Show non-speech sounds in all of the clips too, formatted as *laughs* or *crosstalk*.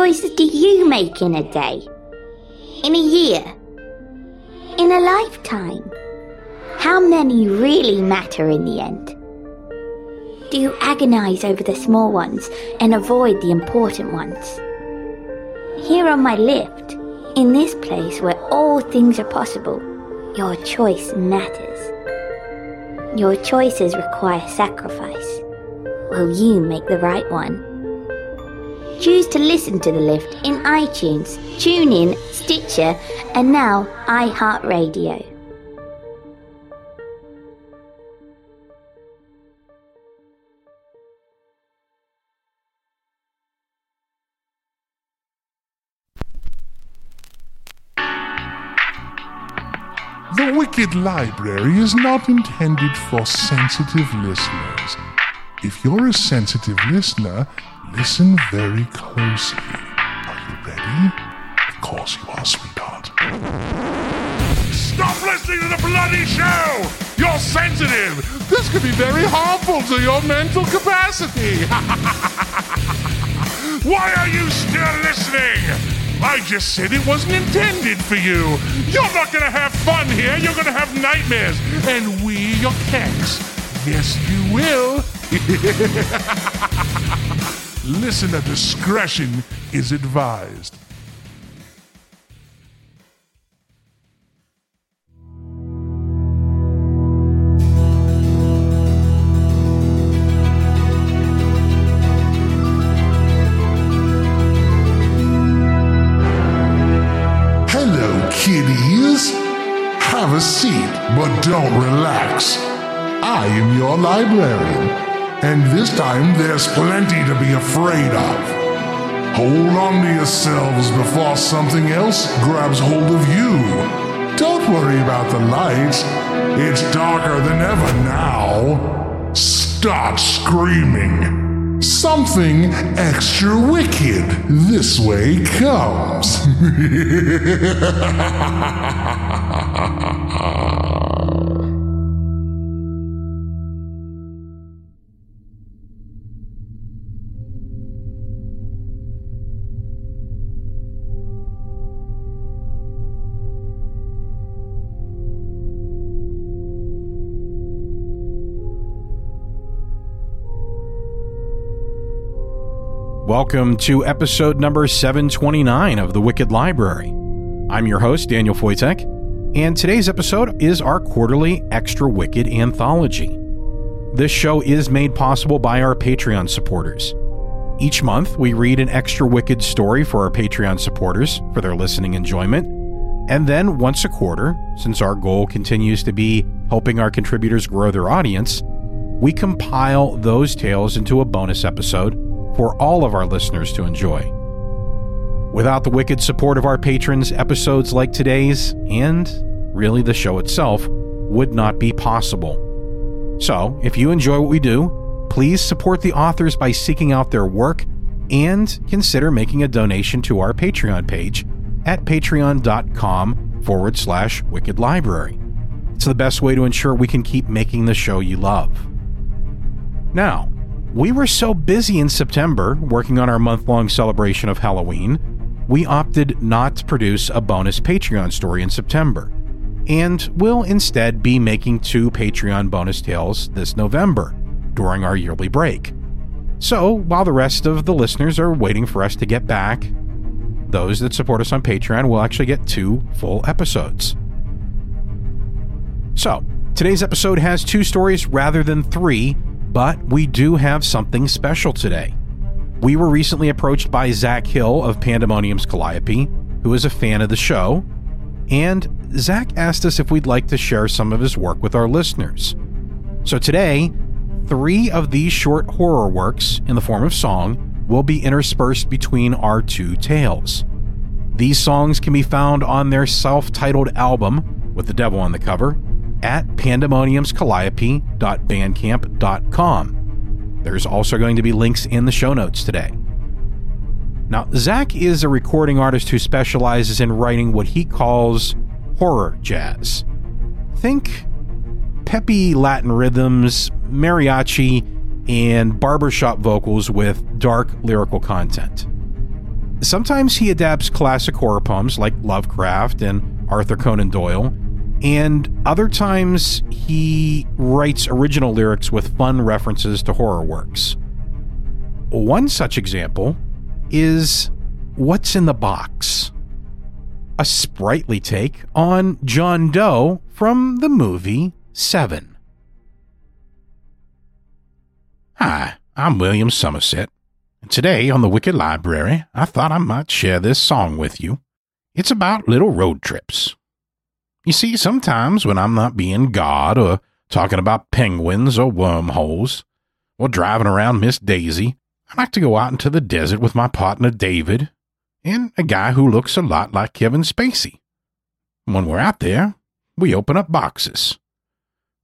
choices do you make in a day? In a year? In a lifetime? How many really matter in the end? Do you agonize over the small ones and avoid the important ones? Here on my lift, in this place where all things are possible, your choice matters. Your choices require sacrifice. Will you make the right one? Choose to listen to the lift in iTunes, TuneIn, Stitcher, and now iHeartRadio. The Wicked Library is not intended for sensitive listeners. If you're a sensitive listener, listen very closely. Are you ready? Of course you are, sweetheart. Stop listening to the bloody show! You're sensitive! This could be very harmful to your mental capacity! *laughs* Why are you still listening? I just said it wasn't intended for you. You're not gonna have fun here. You're gonna have nightmares. And we, your cats. Yes, you will. *laughs* Listener discretion is advised. Hello, kiddies. Have a seat, but don't relax. I am your librarian, and this time there's plenty to be afraid of. Hold on to yourselves before something else grabs hold of you. Don't worry about the lights. It's darker than ever now. Start screaming. Something extra wicked this way comes. *laughs* Welcome to episode number 729 of The Wicked Library. I'm your host, Daniel Foytik, and today's episode is our quarterly Extra Wicked anthology. This show is made possible by our Patreon supporters. Each month, we read an Extra Wicked story for our Patreon supporters for their listening enjoyment. And then once a quarter, since our goal continues to be helping our contributors grow their audience, we compile those tales into a bonus episode for all of our listeners to enjoy. Without the wicked support of our patrons, episodes like today's, and really the show itself, would not be possible. So, if you enjoy what we do, please support the authors by seeking out their work and consider making a donation to our Patreon page at patreon.com forward slash wicked library. It's the best way to ensure we can keep making the show you love. Now, we were so busy in September working on our month long celebration of Halloween, we opted not to produce a bonus Patreon story in September, and will instead be making two Patreon bonus tales this November during our yearly break. So, while the rest of the listeners are waiting for us to get back, those that support us on Patreon will actually get two full episodes. So, today's episode has two stories rather than three, but we do have something special today. We were recently approached by Zach Hill of Pandemonium's Calliope, who is a fan of the show, and Zach asked us if we'd like to share some of his work with our listeners. So today, three of these short horror works, in the form of song, will be interspersed between our two tales. These songs can be found on their self titled album, with the devil on the cover, at pandemoniumscalliope.bandcamp.com. There's also going to be links in the show notes today. Now, Zach is a recording artist who specializes in writing what he calls horror jazz. Think peppy Latin rhythms, mariachi, and barbershop vocals with dark lyrical content. Sometimes he adapts classic horror poems like Lovecraft and Arthur Conan Doyle, and other times he writes original lyrics with fun references to horror works. One such example is What's in the Box? A sprightly take on John Doe from the movie Seven. Hi, I'm William Somerset. And today on the Wicked Library, I thought I might share this song with you. It's about little road trips. You see, sometimes when I'm not being God or talking about penguins or wormholes or driving around Miss Daisy, I like to go out into the desert with my partner David and a guy who looks a lot like Kevin Spacey. When we're out there, we open up boxes.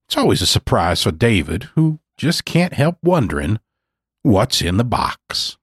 It's always a surprise for David, who just can't help wondering what's in the box.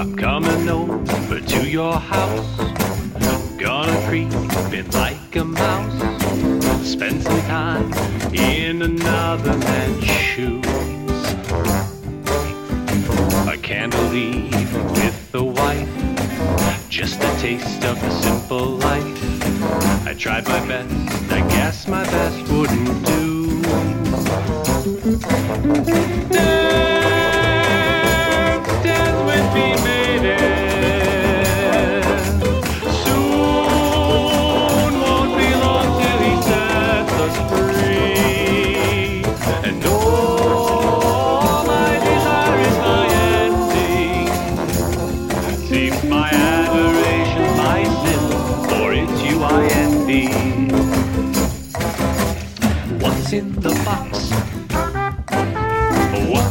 I'm coming over to your house. Gonna creep in like a mouse. Spend some time in another man's shoes. A candle leaf with a wife. Just a taste of the simple life. I tried my best, I guess my best wouldn't do. Dance,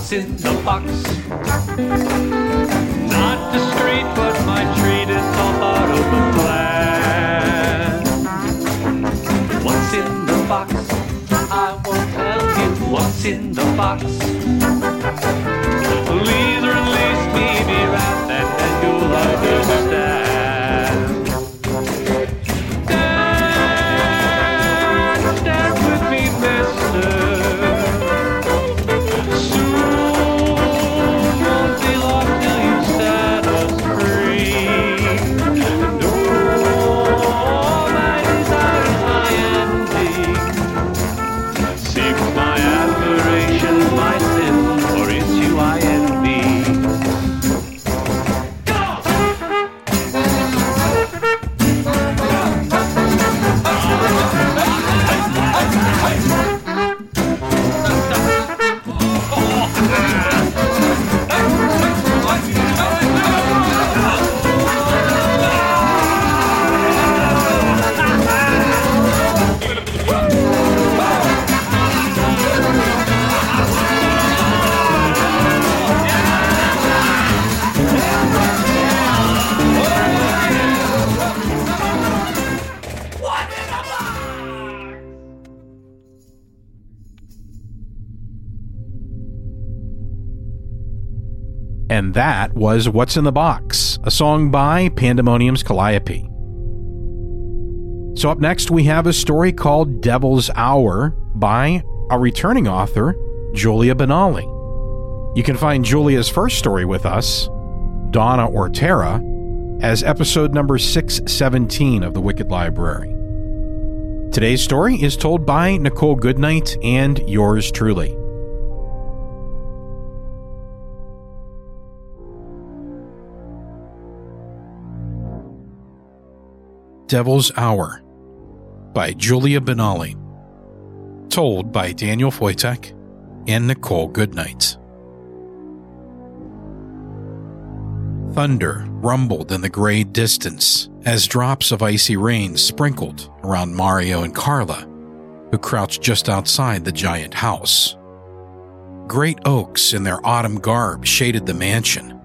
What's in the box? Not discreet, but my treat is all part of the plan. What's in the box? I won't tell you what's in the box. Was What's in the Box, a song by Pandemonium's Calliope. So, up next, we have a story called Devil's Hour by a returning author, Julia Benali. You can find Julia's first story with us, Donna or Ortera, as episode number 617 of the Wicked Library. Today's story is told by Nicole Goodnight and yours truly. Devil's Hour by Julia Benali. Told by Daniel Foytik and Nicole Goodnight. Thunder rumbled in the gray distance as drops of icy rain sprinkled around Mario and Carla, who crouched just outside the giant house. Great oaks in their autumn garb shaded the mansion.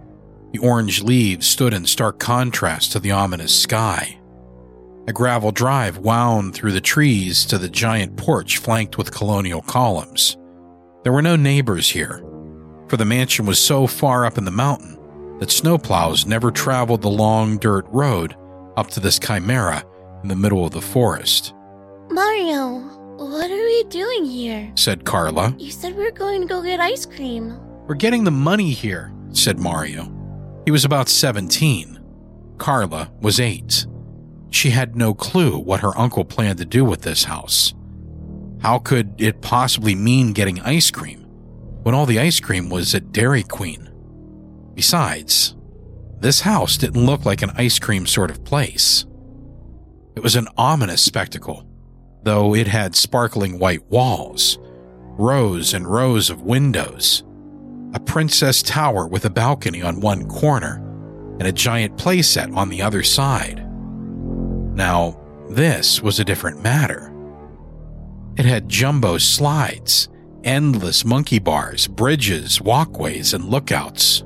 The orange leaves stood in stark contrast to the ominous sky. A gravel drive wound through the trees to the giant porch flanked with colonial columns. There were no neighbors here, for the mansion was so far up in the mountain that snowplows never traveled the long dirt road up to this chimera in the middle of the forest, Mario, what are we doing here? said Carla. You said we were going to go get ice cream. We're getting the money here, said Mario. He was about 17. Carla was 8. She had no clue what her uncle planned to do with this house. How could it possibly mean getting ice cream when all the ice cream was at Dairy Queen? Besides, this house didn't look like an ice cream sort of place. It was an ominous spectacle, though it had sparkling white walls, rows and rows of windows, a princess tower with a balcony on one corner, and a giant playset on the other side. Now, this was a different matter. It had jumbo slides, endless monkey bars, bridges, walkways, and lookouts.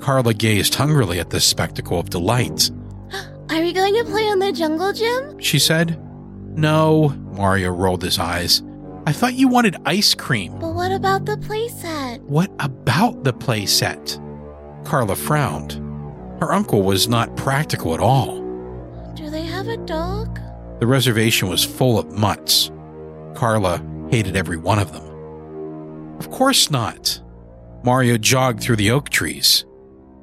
Carla gazed hungrily at this spectacle of delight. *gasps* Are we going to play on the jungle gym? She said, No, Mario rolled his eyes. I thought you wanted ice cream. But what about the playset? What about the playset? Carla frowned. Her uncle was not practical at all. Do they have a dog? The reservation was full of mutts. Carla hated every one of them. Of course not. Mario jogged through the oak trees,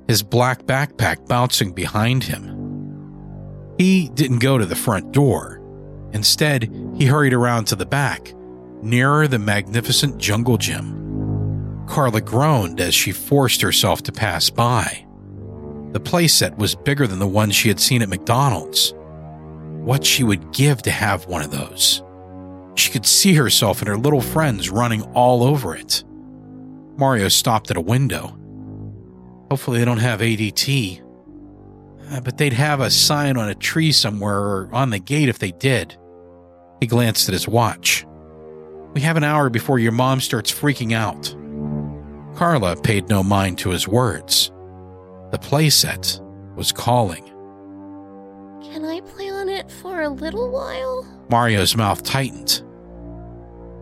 his black backpack bouncing behind him. He didn't go to the front door. Instead, he hurried around to the back, nearer the magnificent jungle gym. Carla groaned as she forced herself to pass by. The playset was bigger than the one she had seen at McDonald's. What she would give to have one of those. She could see herself and her little friends running all over it. Mario stopped at a window. Hopefully, they don't have ADT. Uh, but they'd have a sign on a tree somewhere or on the gate if they did. He glanced at his watch. We have an hour before your mom starts freaking out. Carla paid no mind to his words. The playset was calling. Can I play on it for a little while? Mario's mouth tightened.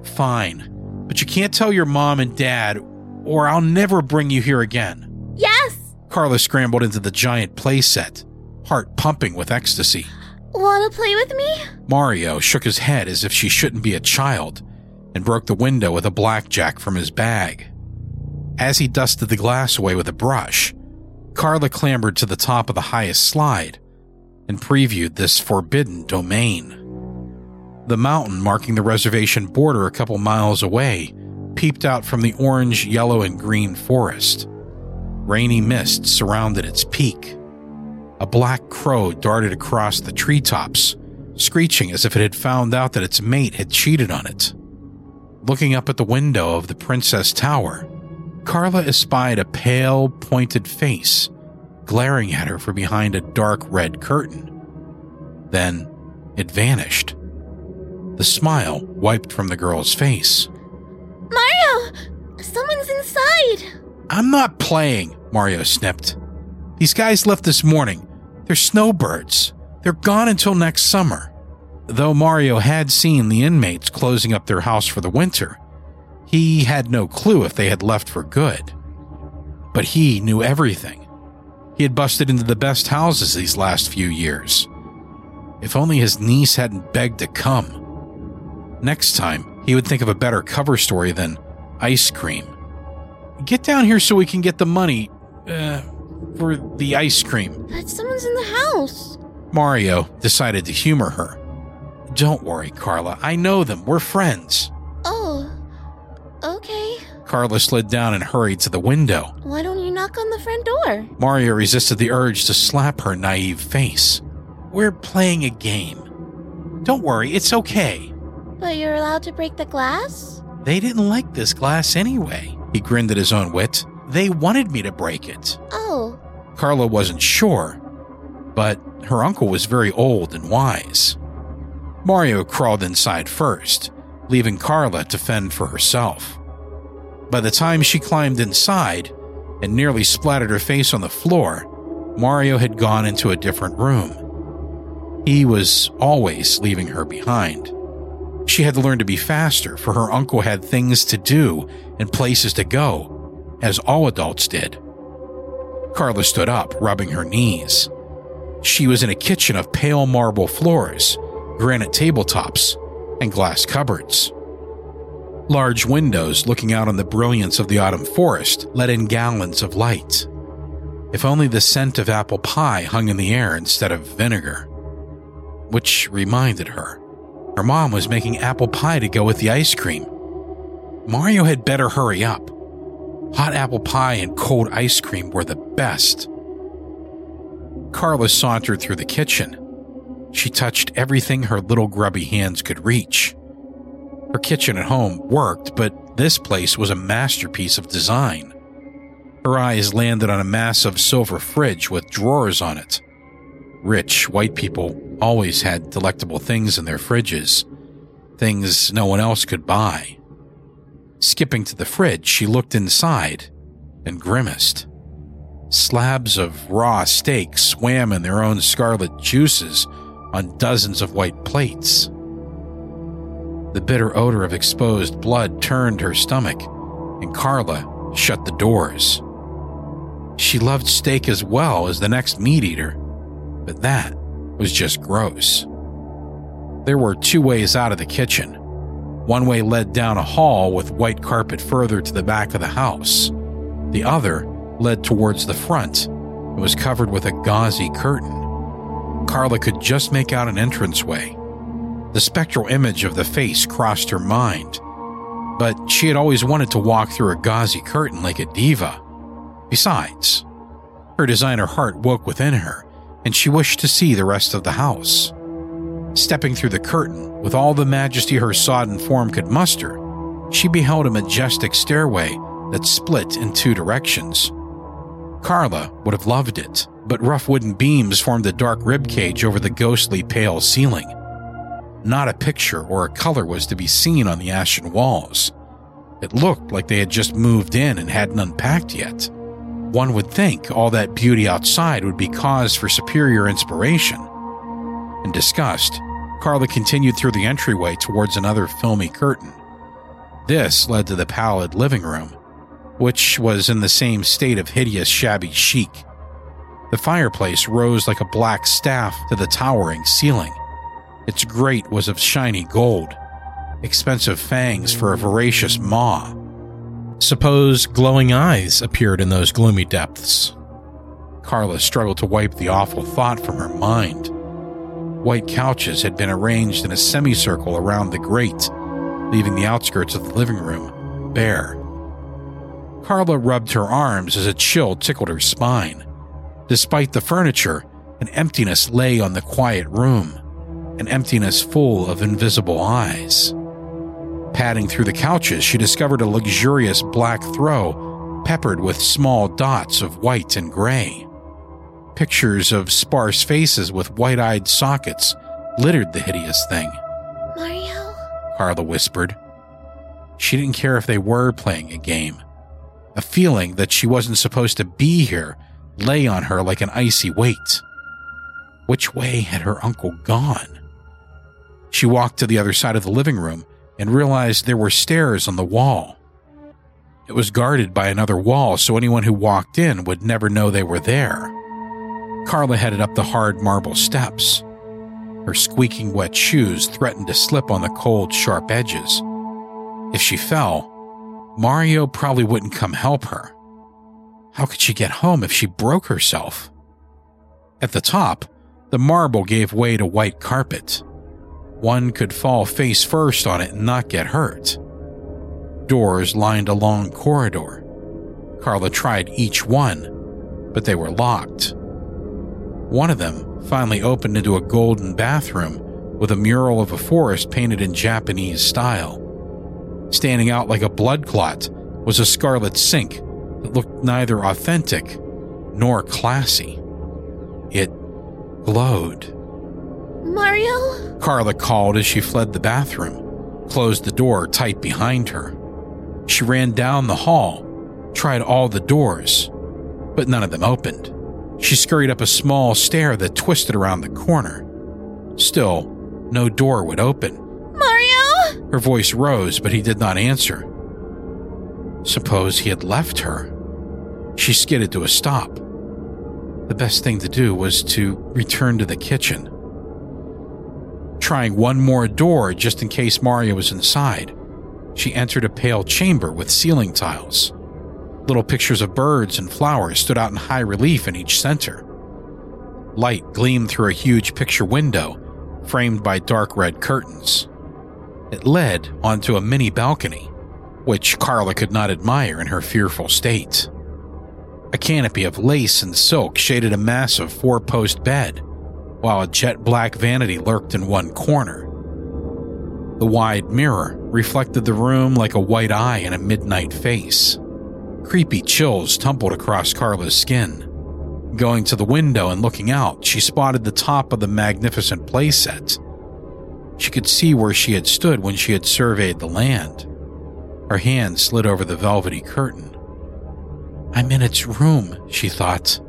Fine, but you can't tell your mom and dad, or I'll never bring you here again. Yes! Carla scrambled into the giant playset, heart pumping with ecstasy. Want to play with me? Mario shook his head as if she shouldn't be a child and broke the window with a blackjack from his bag. As he dusted the glass away with a brush, Carla clambered to the top of the highest slide and previewed this forbidden domain. The mountain marking the reservation border a couple miles away peeped out from the orange, yellow, and green forest. Rainy mist surrounded its peak. A black crow darted across the treetops, screeching as if it had found out that its mate had cheated on it. Looking up at the window of the Princess Tower, Carla espied a pale, pointed face glaring at her from behind a dark red curtain. Then it vanished. The smile wiped from the girl's face. Mario! Someone's inside! I'm not playing, Mario snipped. These guys left this morning. They're snowbirds. They're gone until next summer. Though Mario had seen the inmates closing up their house for the winter, he had no clue if they had left for good. But he knew everything. He had busted into the best houses these last few years. If only his niece hadn't begged to come. Next time, he would think of a better cover story than ice cream. Get down here so we can get the money uh, for the ice cream. But someone's in the house. Mario decided to humor her. Don't worry, Carla. I know them. We're friends. Okay. Carla slid down and hurried to the window. Why don't you knock on the front door? Mario resisted the urge to slap her naive face. We're playing a game. Don't worry, it's okay. But you're allowed to break the glass? They didn't like this glass anyway. He grinned at his own wit. They wanted me to break it. Oh, Carla wasn't sure, but her uncle was very old and wise. Mario crawled inside first, leaving Carla to fend for herself. By the time she climbed inside and nearly splattered her face on the floor, Mario had gone into a different room. He was always leaving her behind. She had to learn to be faster, for her uncle had things to do and places to go, as all adults did. Carla stood up, rubbing her knees. She was in a kitchen of pale marble floors, granite tabletops, and glass cupboards. Large windows looking out on the brilliance of the autumn forest let in gallons of light. If only the scent of apple pie hung in the air instead of vinegar. Which reminded her. Her mom was making apple pie to go with the ice cream. Mario had better hurry up. Hot apple pie and cold ice cream were the best. Carla sauntered through the kitchen. She touched everything her little grubby hands could reach. Her kitchen at home worked, but this place was a masterpiece of design. Her eyes landed on a massive silver fridge with drawers on it. Rich white people always had delectable things in their fridges, things no one else could buy. Skipping to the fridge, she looked inside and grimaced. Slabs of raw steak swam in their own scarlet juices on dozens of white plates. The bitter odor of exposed blood turned her stomach, and Carla shut the doors. She loved steak as well as the next meat eater, but that was just gross. There were two ways out of the kitchen. One way led down a hall with white carpet further to the back of the house. The other led towards the front and was covered with a gauzy curtain. Carla could just make out an entranceway. The spectral image of the face crossed her mind, but she had always wanted to walk through a gauzy curtain like a diva. Besides, her designer heart woke within her, and she wished to see the rest of the house. Stepping through the curtain with all the majesty her sodden form could muster, she beheld a majestic stairway that split in two directions. Carla would have loved it, but rough wooden beams formed a dark ribcage over the ghostly pale ceiling. Not a picture or a color was to be seen on the ashen walls. It looked like they had just moved in and hadn't unpacked yet. One would think all that beauty outside would be cause for superior inspiration. In disgust, Carla continued through the entryway towards another filmy curtain. This led to the pallid living room, which was in the same state of hideous shabby chic. The fireplace rose like a black staff to the towering ceiling. Its grate was of shiny gold, expensive fangs for a voracious maw. Suppose glowing eyes appeared in those gloomy depths. Carla struggled to wipe the awful thought from her mind. White couches had been arranged in a semicircle around the grate, leaving the outskirts of the living room bare. Carla rubbed her arms as a chill tickled her spine. Despite the furniture, an emptiness lay on the quiet room, an emptiness full of invisible eyes. Padding through the couches, she discovered a luxurious black throw peppered with small dots of white and gray. Pictures of sparse faces with white eyed sockets littered the hideous thing, Mario? Carla whispered. She didn't care if they were playing a game. A feeling that she wasn't supposed to be here lay on her like an icy weight. Which way had her uncle gone? She walked to the other side of the living room and realized there were stairs on the wall. It was guarded by another wall, so anyone who walked in would never know they were there. Carla headed up the hard marble steps. Her squeaking wet shoes threatened to slip on the cold, sharp edges. If she fell, Mario probably wouldn't come help her. How could she get home if she broke herself? At the top, the marble gave way to white carpet. One could fall face first on it and not get hurt. Doors lined a long corridor. Carla tried each one, but they were locked. One of them finally opened into a golden bathroom with a mural of a forest painted in Japanese style. Standing out like a blood clot was a scarlet sink looked neither authentic nor classy. It glowed. Mario? Carla called as she fled the bathroom, closed the door tight behind her. She ran down the hall, tried all the doors, but none of them opened. She scurried up a small stair that twisted around the corner. Still, no door would open. Mario? Her voice rose, but he did not answer. Suppose he had left her. She skidded to a stop. The best thing to do was to return to the kitchen. Trying one more door just in case Mario was inside, she entered a pale chamber with ceiling tiles. Little pictures of birds and flowers stood out in high relief in each center. Light gleamed through a huge picture window framed by dark red curtains. It led onto a mini balcony, which Carla could not admire in her fearful state. A canopy of lace and silk shaded a massive four post bed, while a jet black vanity lurked in one corner. The wide mirror reflected the room like a white eye in a midnight face. Creepy chills tumbled across Carla's skin. Going to the window and looking out, she spotted the top of the magnificent playset. She could see where she had stood when she had surveyed the land. Her hand slid over the velvety curtain. I'm in its room, she thought.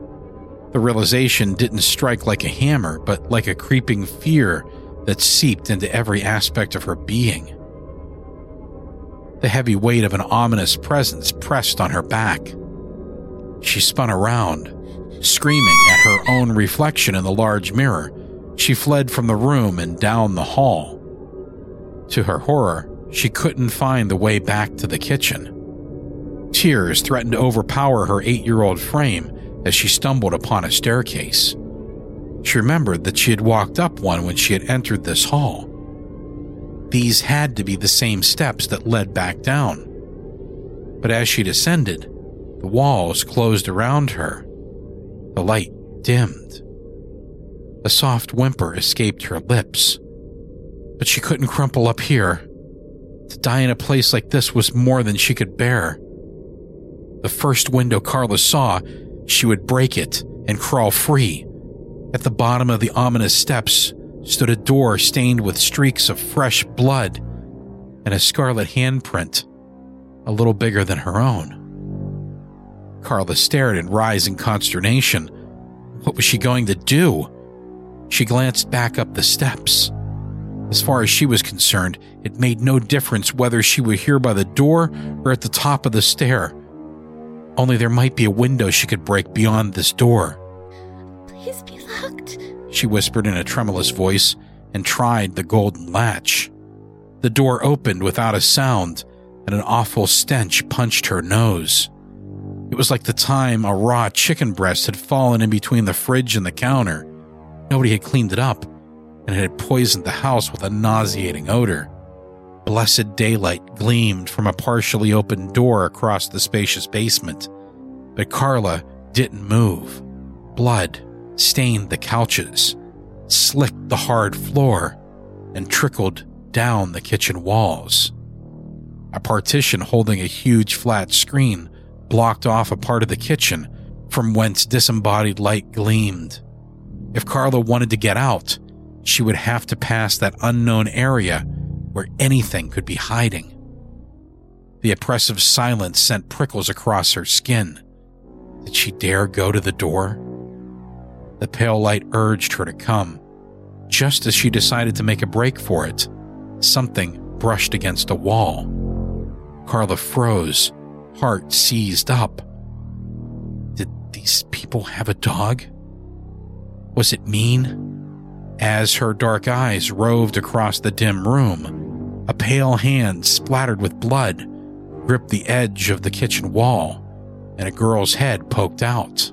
The realization didn't strike like a hammer, but like a creeping fear that seeped into every aspect of her being. The heavy weight of an ominous presence pressed on her back. She spun around, screaming at her own reflection in the large mirror. She fled from the room and down the hall. To her horror, she couldn't find the way back to the kitchen. Tears threatened to overpower her eight year old frame as she stumbled upon a staircase. She remembered that she had walked up one when she had entered this hall. These had to be the same steps that led back down. But as she descended, the walls closed around her. The light dimmed. A soft whimper escaped her lips. But she couldn't crumple up here. To die in a place like this was more than she could bear. The first window Carla saw, she would break it and crawl free. At the bottom of the ominous steps stood a door stained with streaks of fresh blood and a scarlet handprint, a little bigger than her own. Carla stared in rising consternation. What was she going to do? She glanced back up the steps. As far as she was concerned, it made no difference whether she were here by the door or at the top of the stair. Only there might be a window she could break beyond this door. Please be locked. She whispered in a tremulous voice and tried the golden latch. The door opened without a sound, and an awful stench punched her nose. It was like the time a raw chicken breast had fallen in between the fridge and the counter. Nobody had cleaned it up, and it had poisoned the house with a nauseating odor. Blessed daylight gleamed from a partially open door across the spacious basement, but Carla didn't move. Blood stained the couches, slicked the hard floor, and trickled down the kitchen walls. A partition holding a huge flat screen blocked off a part of the kitchen from whence disembodied light gleamed. If Carla wanted to get out, she would have to pass that unknown area where anything could be hiding. The oppressive silence sent prickles across her skin. Did she dare go to the door? The pale light urged her to come. Just as she decided to make a break for it, something brushed against a wall. Carla froze, heart seized up. Did these people have a dog? Was it mean? As her dark eyes roved across the dim room, a pale hand splattered with blood gripped the edge of the kitchen wall, and a girl's head poked out.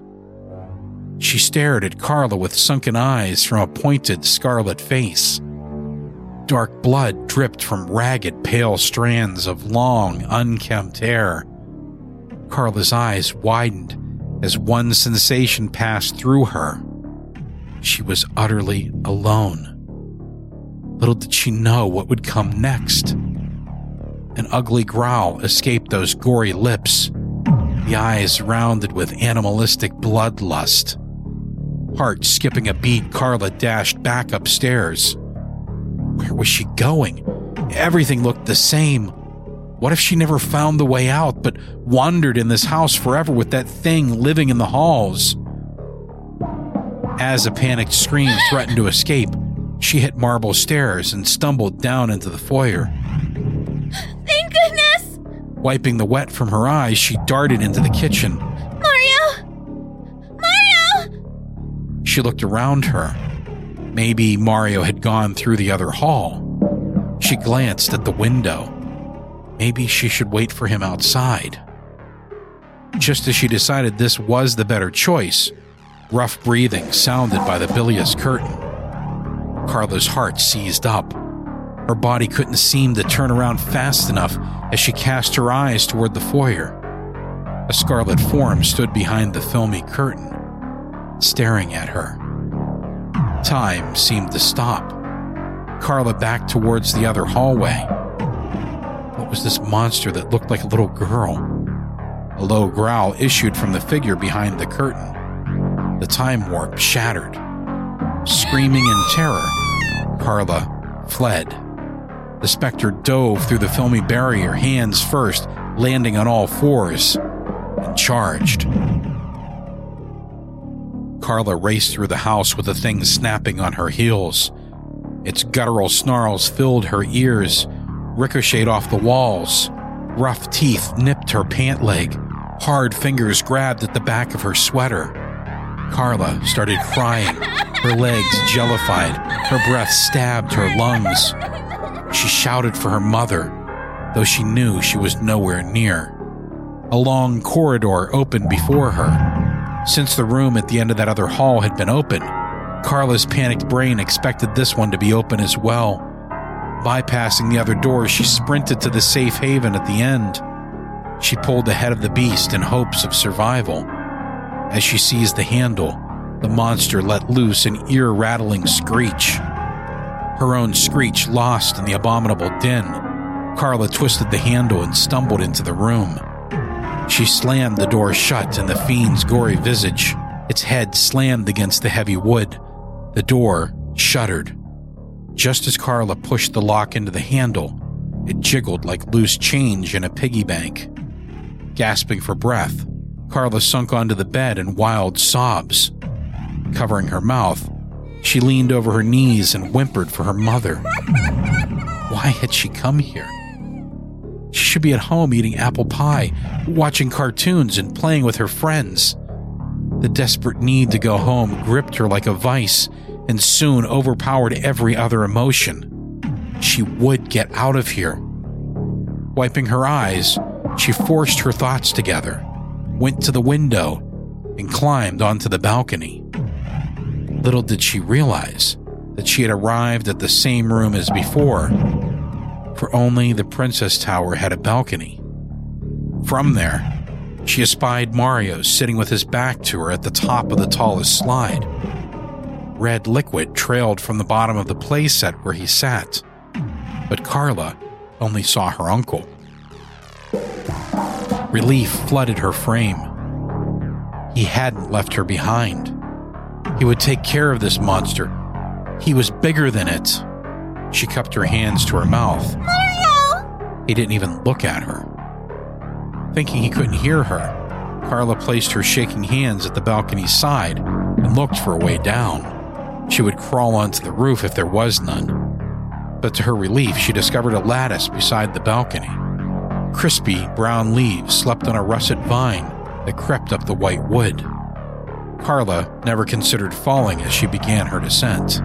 She stared at Carla with sunken eyes from a pointed scarlet face. Dark blood dripped from ragged, pale strands of long, unkempt hair. Carla's eyes widened as one sensation passed through her she was utterly alone. Little did she know what would come next. An ugly growl escaped those gory lips, the eyes rounded with animalistic bloodlust. Heart skipping a beat, Carla dashed back upstairs. Where was she going? Everything looked the same. What if she never found the way out, but wandered in this house forever with that thing living in the halls? As a panicked scream threatened to escape, she hit marble stairs and stumbled down into the foyer. Thank goodness! Wiping the wet from her eyes, she darted into the kitchen. Mario! Mario! She looked around her. Maybe Mario had gone through the other hall. She glanced at the window. Maybe she should wait for him outside. Just as she decided this was the better choice, rough breathing sounded by the bilious curtain. Carla's heart seized up. Her body couldn't seem to turn around fast enough as she cast her eyes toward the foyer. A scarlet form stood behind the filmy curtain, staring at her. Time seemed to stop. Carla backed towards the other hallway. What was this monster that looked like a little girl? A low growl issued from the figure behind the curtain. The time warp shattered. Screaming in terror, Carla fled. The specter dove through the filmy barrier, hands first, landing on all fours, and charged. Carla raced through the house with the thing snapping on her heels. Its guttural snarls filled her ears, ricocheted off the walls. Rough teeth nipped her pant leg. Hard fingers grabbed at the back of her sweater. Carla started crying. *laughs* Her legs jellified. Her breath stabbed her lungs. She shouted for her mother, though she knew she was nowhere near. A long corridor opened before her. Since the room at the end of that other hall had been open, Carla's panicked brain expected this one to be open as well. Bypassing the other doors, she sprinted to the safe haven at the end. She pulled ahead of the beast in hopes of survival. As she seized the handle, the monster let loose an ear rattling screech. Her own screech lost in the abominable din. Carla twisted the handle and stumbled into the room. She slammed the door shut and the fiend's gory visage. Its head slammed against the heavy wood. The door shuddered. Just as Carla pushed the lock into the handle, it jiggled like loose change in a piggy bank. Gasping for breath, Carla sunk onto the bed in wild sobs. Covering her mouth, she leaned over her knees and whimpered for her mother. Why had she come here? She should be at home eating apple pie, watching cartoons, and playing with her friends. The desperate need to go home gripped her like a vice and soon overpowered every other emotion. She would get out of here. Wiping her eyes, she forced her thoughts together, went to the window, and climbed onto the balcony. Little did she realize that she had arrived at the same room as before, for only the Princess Tower had a balcony. From there, she espied Mario sitting with his back to her at the top of the tallest slide. Red liquid trailed from the bottom of the playset where he sat, but Carla only saw her uncle. Relief flooded her frame. He hadn't left her behind. He would take care of this monster. He was bigger than it. She cupped her hands to her mouth. Mario! He didn't even look at her. Thinking he couldn't hear her, Carla placed her shaking hands at the balcony's side and looked for a way down. She would crawl onto the roof if there was none. But to her relief, she discovered a lattice beside the balcony. Crispy brown leaves slept on a russet vine that crept up the white wood. Carla never considered falling as she began her descent.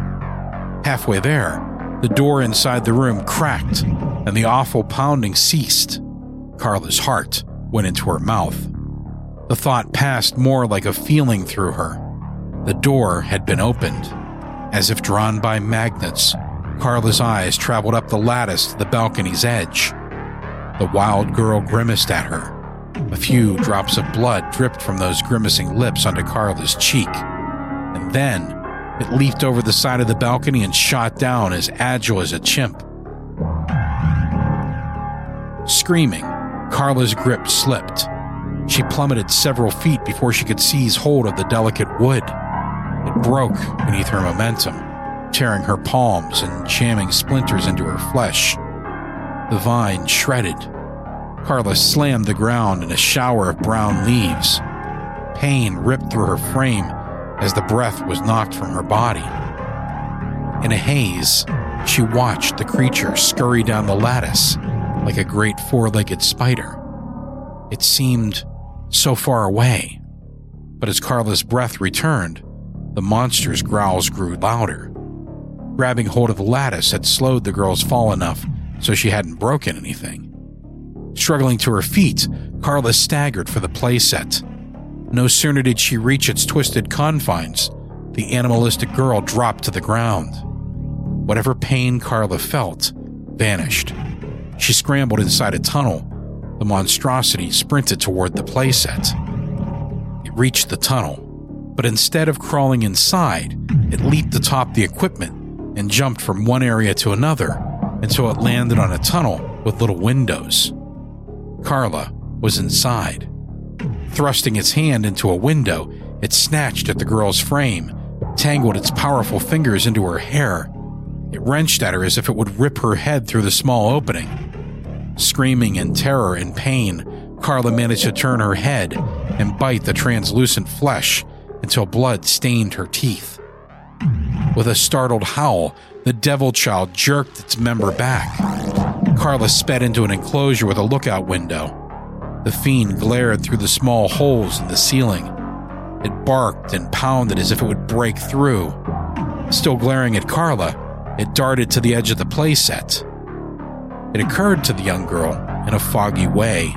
Halfway there, the door inside the room cracked and the awful pounding ceased. Carla's heart went into her mouth. The thought passed more like a feeling through her. The door had been opened. As if drawn by magnets, Carla's eyes traveled up the lattice to the balcony's edge. The wild girl grimaced at her. A few drops of blood dripped from those grimacing lips onto Carla's cheek. And then It leaped over the side of the balcony and shot down as agile as a chimp. Screaming, Carla's grip slipped. She plummeted several feet before she could seize hold of the delicate wood. It broke beneath her momentum, tearing her palms and jamming splinters into her flesh. The vine shredded. Carla slammed the ground in a shower of brown leaves. Pain ripped through her frame as the breath was knocked from her body. In a haze, she watched the creature scurry down the lattice like a great four legged spider. It seemed so far away, but as Carla's breath returned, the monster's growls grew louder. Grabbing hold of the lattice had slowed the girl's fall enough so she hadn't broken anything. Struggling to her feet, Carla staggered for the playset. No sooner did she reach its twisted confines, the animalistic girl dropped to the ground. Whatever pain Carla felt vanished. She scrambled inside a tunnel. The monstrosity sprinted toward the playset. It reached the tunnel, but instead of crawling inside, it leaped atop the equipment and jumped from one area to another until it landed on a tunnel with little windows. Carla was inside. Thrusting its hand into a window, it snatched at the girl's frame, tangled its powerful fingers into her hair. It wrenched at her as if it would rip her head through the small opening. Screaming in terror and pain, Carla managed to turn her head and bite the translucent flesh until blood stained her teeth. With a startled howl, the devil child jerked its member back. Carla sped into an enclosure with a lookout window. The fiend glared through the small holes in the ceiling. It barked and pounded as if it would break through. Still glaring at Carla, it darted to the edge of the playset. It occurred to the young girl, in a foggy way,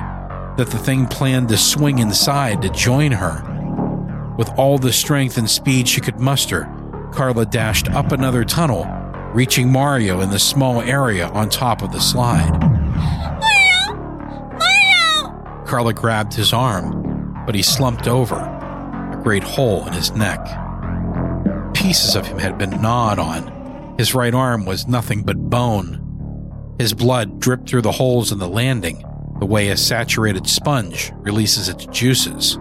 that the thing planned to swing inside to join her. With all the strength and speed she could muster, Carla dashed up another tunnel, reaching Mario in the small area on top of the slide. Mario! Mario! Carla grabbed his arm, but he slumped over, a great hole in his neck. Pieces of him had been gnawed on. His right arm was nothing but bone. His blood dripped through the holes in the landing, the way a saturated sponge releases its juices.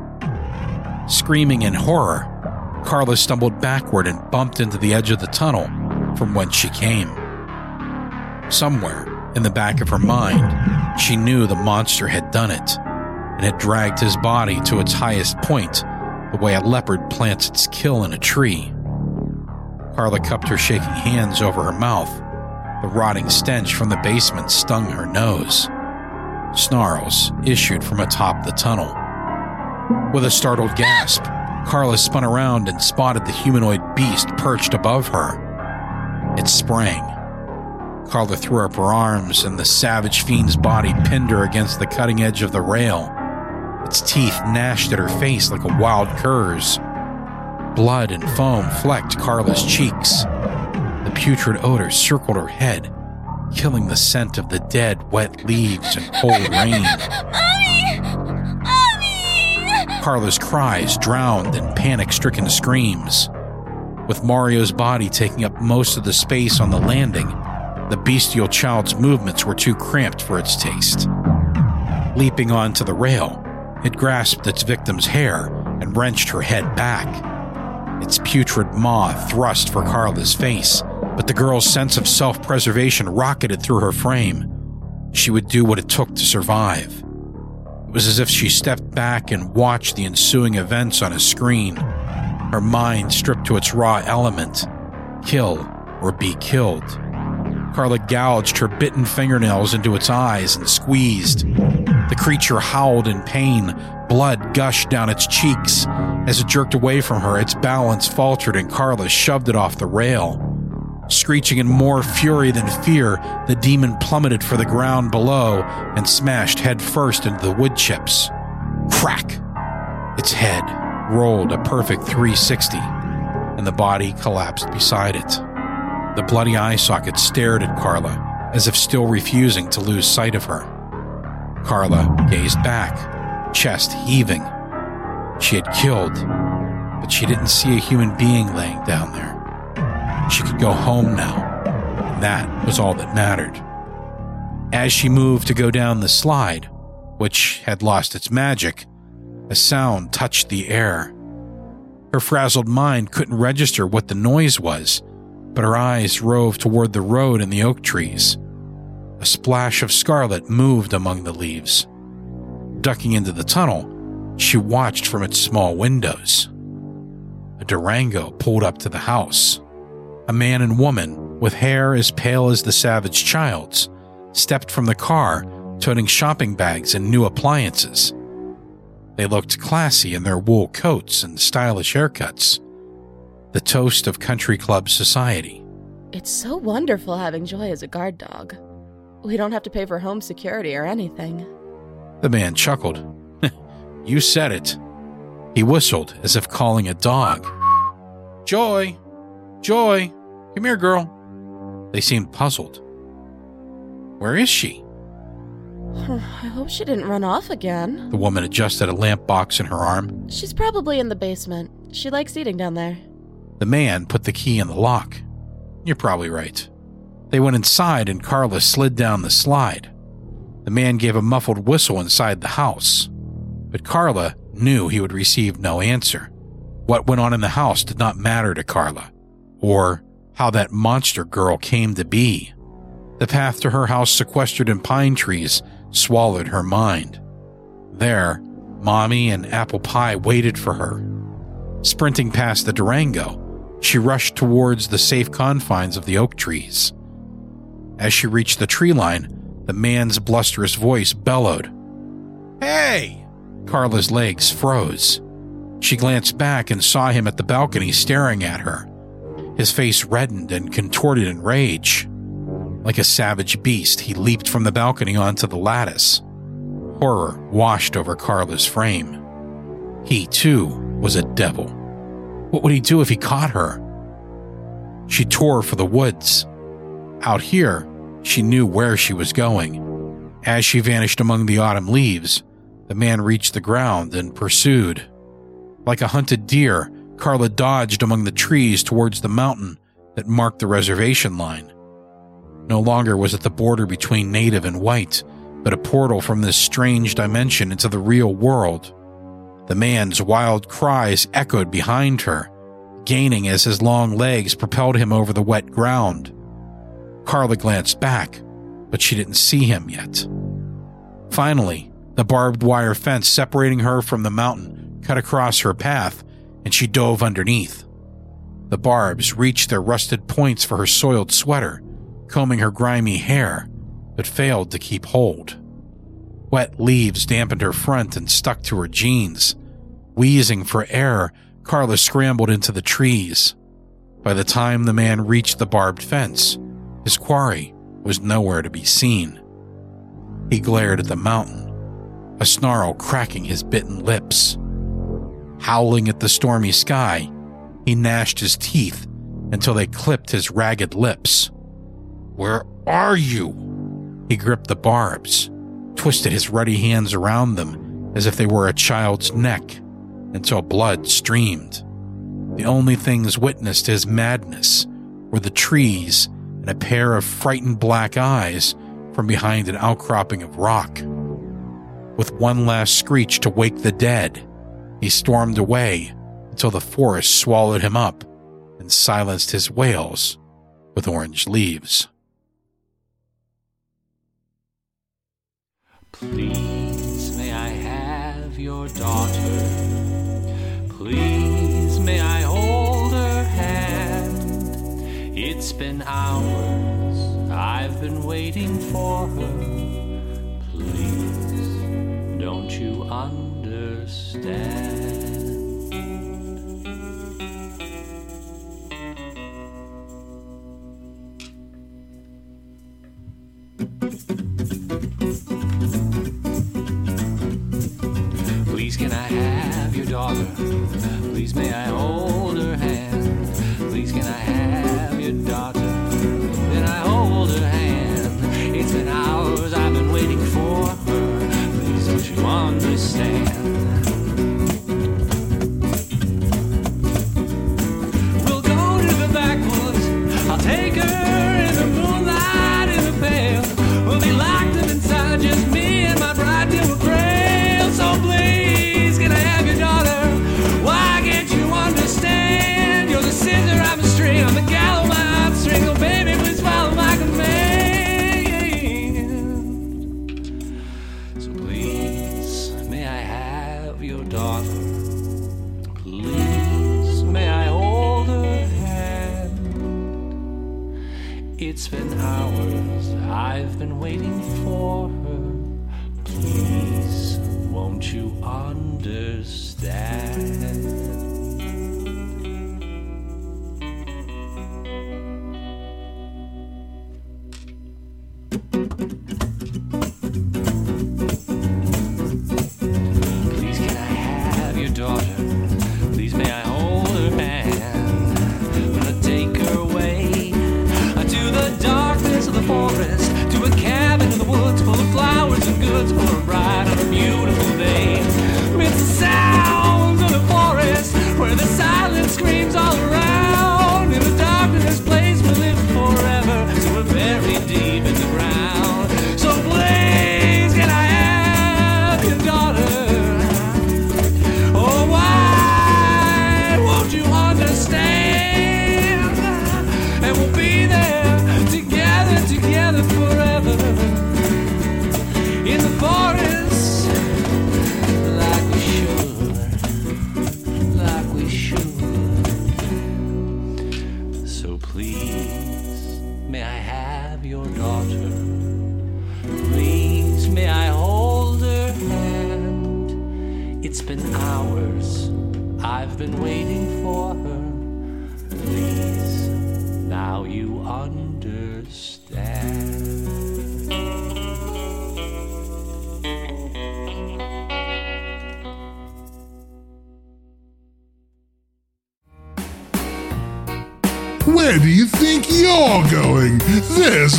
Screaming in horror, Carla stumbled backward and bumped into the edge of the tunnel from whence she came. Somewhere in the back of her mind, she knew the monster had done it and had dragged his body to its highest point, the way a leopard plants its kill in a tree. Carla cupped her shaking hands over her mouth. The rotting stench from the basement stung her nose. Snarls issued from atop the tunnel. With a startled gasp, Carla spun around and spotted the humanoid beast perched above her. It sprang. Carla threw up her arms, and the savage fiend's body pinned her against the cutting edge of the rail. Its teeth gnashed at her face like a wild cur's. Blood and foam flecked Carla's cheeks. The putrid odor circled her head, killing the scent of the dead, wet leaves and cold *laughs* rain. Carla's cries drowned in panic stricken screams. With Mario's body taking up most of the space on the landing, the bestial child's movements were too cramped for its taste. Leaping onto the rail, it grasped its victim's hair and wrenched her head back. Its putrid maw thrust for Carla's face, but the girl's sense of self preservation rocketed through her frame. She would do what it took to survive. It was as if she stepped back and watched the ensuing events on a screen, her mind stripped to its raw element kill or be killed. Carla gouged her bitten fingernails into its eyes and squeezed. The creature howled in pain. Blood gushed down its cheeks. As it jerked away from her, its balance faltered and Carla shoved it off the rail. Screeching in more fury than fear, the demon plummeted for the ground below and smashed headfirst into the wood chips. Crack! Its head rolled a perfect 360, and the body collapsed beside it. The bloody eye socket stared at Carla, as if still refusing to lose sight of her. Carla gazed back, chest heaving. She had killed, but she didn't see a human being laying down there. She could go home now. That was all that mattered. As she moved to go down the slide, which had lost its magic, a sound touched the air. Her frazzled mind couldn't register what the noise was, but her eyes roved toward the road and the oak trees. A splash of scarlet moved among the leaves. Ducking into the tunnel, she watched from its small windows. A Durango pulled up to the house. A man and woman, with hair as pale as the savage child's, stepped from the car, toting shopping bags and new appliances. They looked classy in their wool coats and stylish haircuts. The toast of country club society. It's so wonderful having Joy as a guard dog. We don't have to pay for home security or anything. The man chuckled. *laughs* you said it. He whistled as if calling a dog. Joy! Joy! Come here, girl. They seemed puzzled. Where is she? I hope she didn't run off again. The woman adjusted a lamp box in her arm. She's probably in the basement. She likes eating down there. The man put the key in the lock. You're probably right. They went inside and Carla slid down the slide. The man gave a muffled whistle inside the house. But Carla knew he would receive no answer. What went on in the house did not matter to Carla, or how that monster girl came to be. The path to her house, sequestered in pine trees, swallowed her mind. There, Mommy and Apple Pie waited for her. Sprinting past the Durango, she rushed towards the safe confines of the oak trees. As she reached the tree line, the man's blusterous voice bellowed, Hey! Carla's legs froze. She glanced back and saw him at the balcony staring at her. His face reddened and contorted in rage. Like a savage beast, he leaped from the balcony onto the lattice. Horror washed over Carla's frame. He, too, was a devil. What would he do if he caught her? She tore for the woods. Out here, she knew where she was going. As she vanished among the autumn leaves, the man reached the ground and pursued. Like a hunted deer, Carla dodged among the trees towards the mountain that marked the reservation line. No longer was it the border between native and white, but a portal from this strange dimension into the real world. The man's wild cries echoed behind her, gaining as his long legs propelled him over the wet ground. Carla glanced back, but she didn't see him yet. Finally, the barbed wire fence separating her from the mountain cut across her path, and she dove underneath. The barbs reached their rusted points for her soiled sweater, combing her grimy hair, but failed to keep hold. Wet leaves dampened her front and stuck to her jeans. Wheezing for air, Carla scrambled into the trees. By the time the man reached the barbed fence, his quarry was nowhere to be seen. He glared at the mountain, a snarl cracking his bitten lips. Howling at the stormy sky, he gnashed his teeth until they clipped his ragged lips. Where are you? He gripped the barbs, twisted his ruddy hands around them as if they were a child's neck until blood streamed. The only things witnessed his madness were the trees and a pair of frightened black eyes from behind an outcropping of rock. With one last screech to wake the dead, he stormed away until the forest swallowed him up and silenced his wails with orange leaves. Please, may I have your daughter? Please, may I hold her hand? It's been hours, I've been waiting for her. Please, don't you understand? Daughter? Please, may I hold her hand? Please, can I have your daughter? Then I hold her hand. It's been hours I've been waiting for her. Please, don't you understand?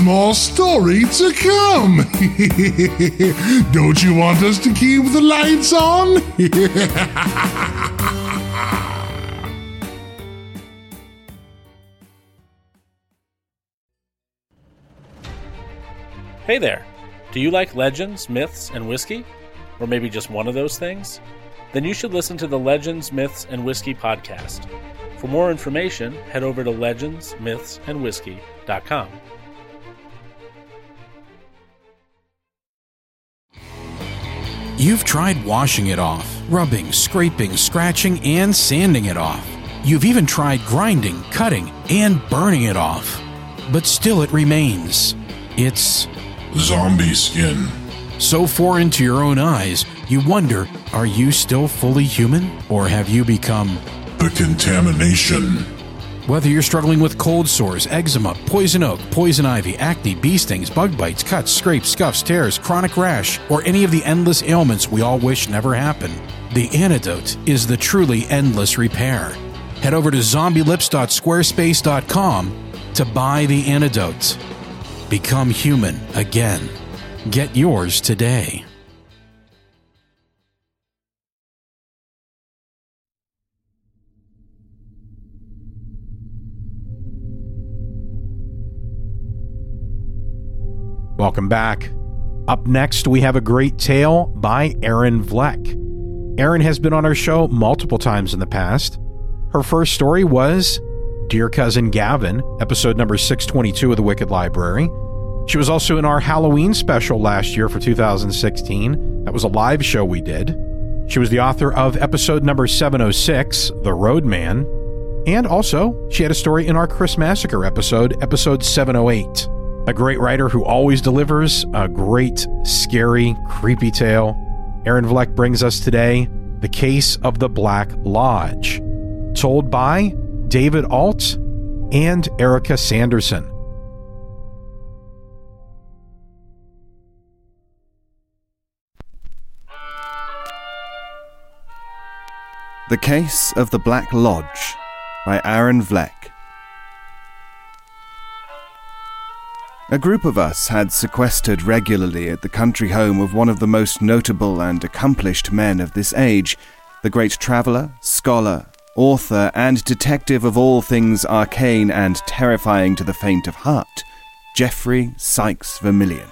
More story to come. *laughs* Don't you want us to keep the lights on? *laughs* Hey there! Do you like legends, myths, and whiskey? Or maybe just one of those things? Then you should listen to the Legends, Myths, and Whiskey podcast. For more information, head over to legendsmythsandwhiskey.com. You've tried washing it off, rubbing, scraping, scratching, and sanding it off. You've even tried grinding, cutting, and burning it off. But still it remains. It's Zombie skin. so foreign to your own eyes, you wonder are you still fully human? Or have you become. The contamination. Whether you're struggling with cold sores, eczema, poison oak, poison ivy, acne, bee stings, bug bites, cuts, scrapes, scuffs, tears, chronic rash, or any of the endless ailments we all wish never happened, the antidote is the truly endless repair. Head over to zombielips.squarespace.com to buy the antidote. Become human again. Get yours today. Welcome back. Up next, we have a great tale by Erin Vleck. Erin has been on our show multiple times in the past. Her first story was Dear Cousin Gavin, episode number 622 of the Wicked Library. She was also in our Halloween special last year for 2016. That was a live show we did. She was the author of episode number 706, The Roadman. And also, she had a story in our Chris Massacre episode, episode 708 a great writer who always delivers a great, scary, creepy tale. Erin Vleck brings us today The Case of the Black Lodge, told by David Alt and Erica Sanderson. The Case of the Black Lodge by Erin Vleck. A group of us had sequestered regularly at the country home of one of the most notable and accomplished men of this age, the great traveller, scholar, author, and detective of all things arcane and terrifying to the faint of heart, Geoffrey Sykes Vermilion.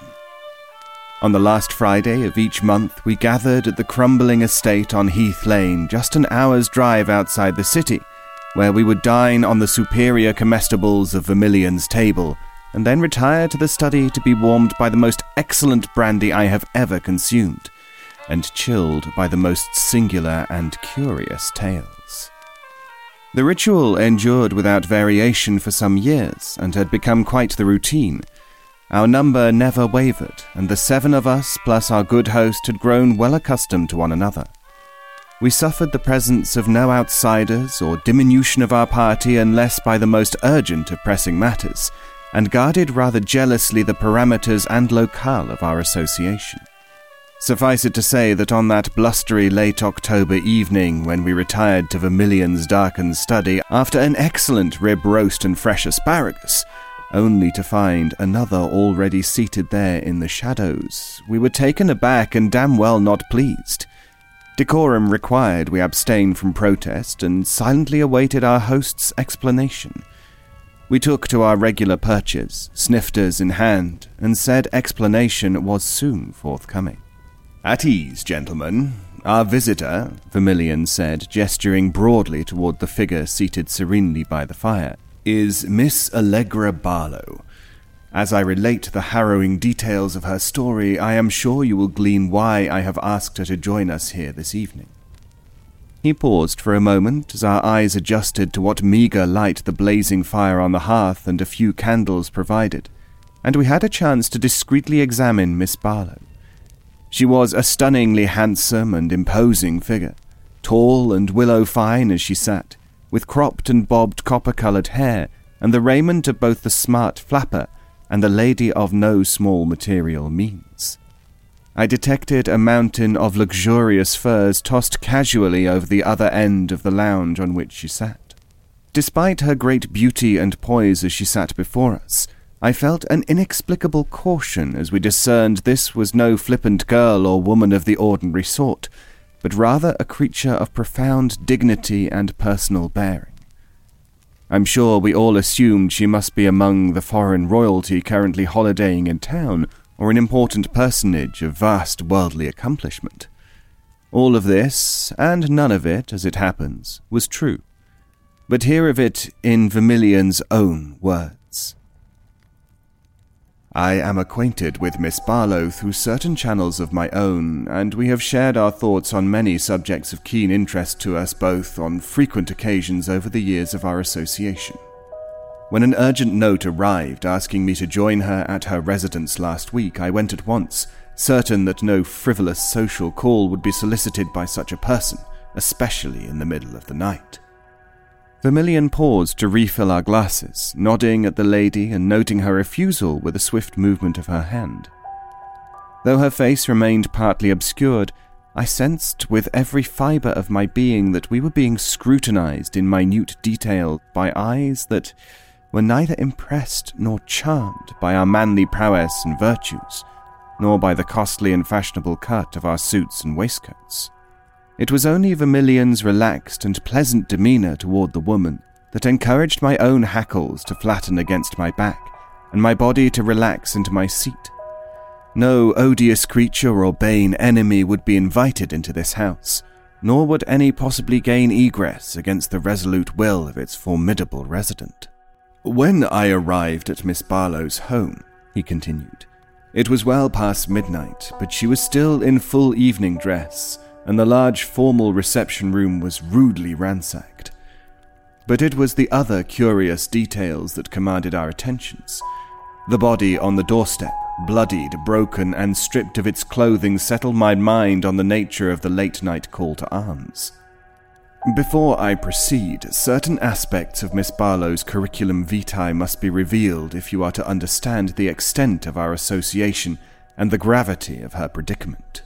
On the last Friday of each month, we gathered at the crumbling estate on Heath Lane, just an hour's drive outside the city, where we would dine on the superior comestibles of Vermilion's table, and then retire to the study to be warmed by the most excellent brandy I have ever consumed. and chilled by the most singular and curious tales. The ritual endured without variation for some years and had become quite the routine. Our number never wavered, and the seven of us, plus our good host, had grown well accustomed to one another. We suffered the presence of no outsiders or diminution of our party unless by the most urgent of pressing matters, and guarded rather jealously the parameters and locale of our association. Suffice it to say that on that blustery late October evening when we retired to Vermilion's darkened study after an excellent rib roast and fresh asparagus, only to find another already seated there in the shadows, we were taken aback and damn well not pleased. Decorum required we abstain from protest and silently awaited our host's explanation. We took to our regular perches, snifters in hand, and said explanation was soon forthcoming. At ease, gentlemen. Our visitor, Vermilion said, gesturing broadly toward the figure seated serenely by the fire, is Miss Allegra Barlow. As I relate the harrowing details of her story, I am sure you will glean why I have asked her to join us here this evening. He paused for a moment as our eyes adjusted to what meagre light the blazing fire on the hearth and a few candles provided, and we had a chance to discreetly examine Miss Barlow. She was a stunningly handsome and imposing figure, tall and willow fine as she sat, with cropped and bobbed copper coloured hair, and the raiment of both the smart flapper and the lady of no small material means. I detected a mountain of luxurious furs tossed casually over the other end of the lounge on which she sat. Despite her great beauty and poise as she sat before us, I felt an inexplicable caution as we discerned this was no flippant girl or woman of the ordinary sort, but rather a creature of profound dignity and personal bearing. I'm sure we all assumed she must be among the foreign royalty currently holidaying in town, or an important personage of vast worldly accomplishment. All of this, and none of it, as it happens, was true. But hear of it in Vermilion's own words. I am acquainted with Miss Barlow through certain channels of my own, and we have shared our thoughts on many subjects of keen interest to us both on frequent occasions over the years of our association. When an urgent note arrived asking me to join her at her residence last week, I went at once, certain that no frivolous social call would be solicited by such a person, especially in the middle of the night. Vermilion paused to refill our glasses, nodding at the lady and noting her refusal with a swift movement of her hand. Though her face remained partly obscured, I sensed with every fibre of my being that we were being scrutinized in minute detail by eyes that were neither impressed nor charmed by our manly prowess and virtues, nor by the costly and fashionable cut of our suits and waistcoats. It was only Vermilion's relaxed and pleasant demeanour toward the woman that encouraged my own hackles to flatten against my back and my body to relax into my seat. No odious creature or bane enemy would be invited into this house, nor would any possibly gain egress against the resolute will of its formidable resident. When I arrived at Miss Barlow's home, he continued, it was well past midnight, but she was still in full evening dress and the large formal reception room was rudely ransacked. But it was the other curious details that commanded our attentions. The body on the doorstep, bloodied, broken, and stripped of its clothing, settled my mind on the nature of the late night call to arms. Before I proceed, certain aspects of Miss Barlow's curriculum vitae must be revealed if you are to understand the extent of our association and the gravity of her predicament.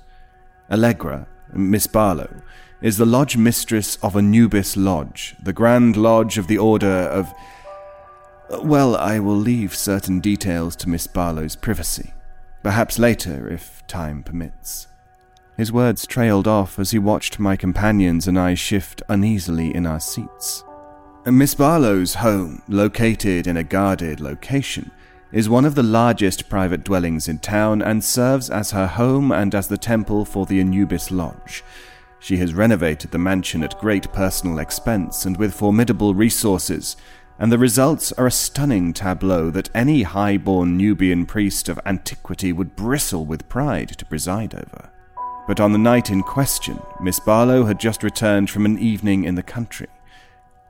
Allegra, Miss Barlow, is the lodge mistress of Anubis Lodge, the Grand Lodge of the Order of. Well, I will leave certain details to Miss Barlow's privacy. Perhaps later, if time permits. His words trailed off as he watched my companions and I shift uneasily in our seats. Miss Barlow's home, located in a guarded location, is one of the largest private dwellings in town and serves as her home and as the temple for the Anubis Lodge. She has renovated the mansion at great personal expense and with formidable resources, and the results are a stunning tableau that any high born Nubian priest of antiquity would bristle with pride to preside over. But on the night in question, Miss Barlow had just returned from an evening in the country.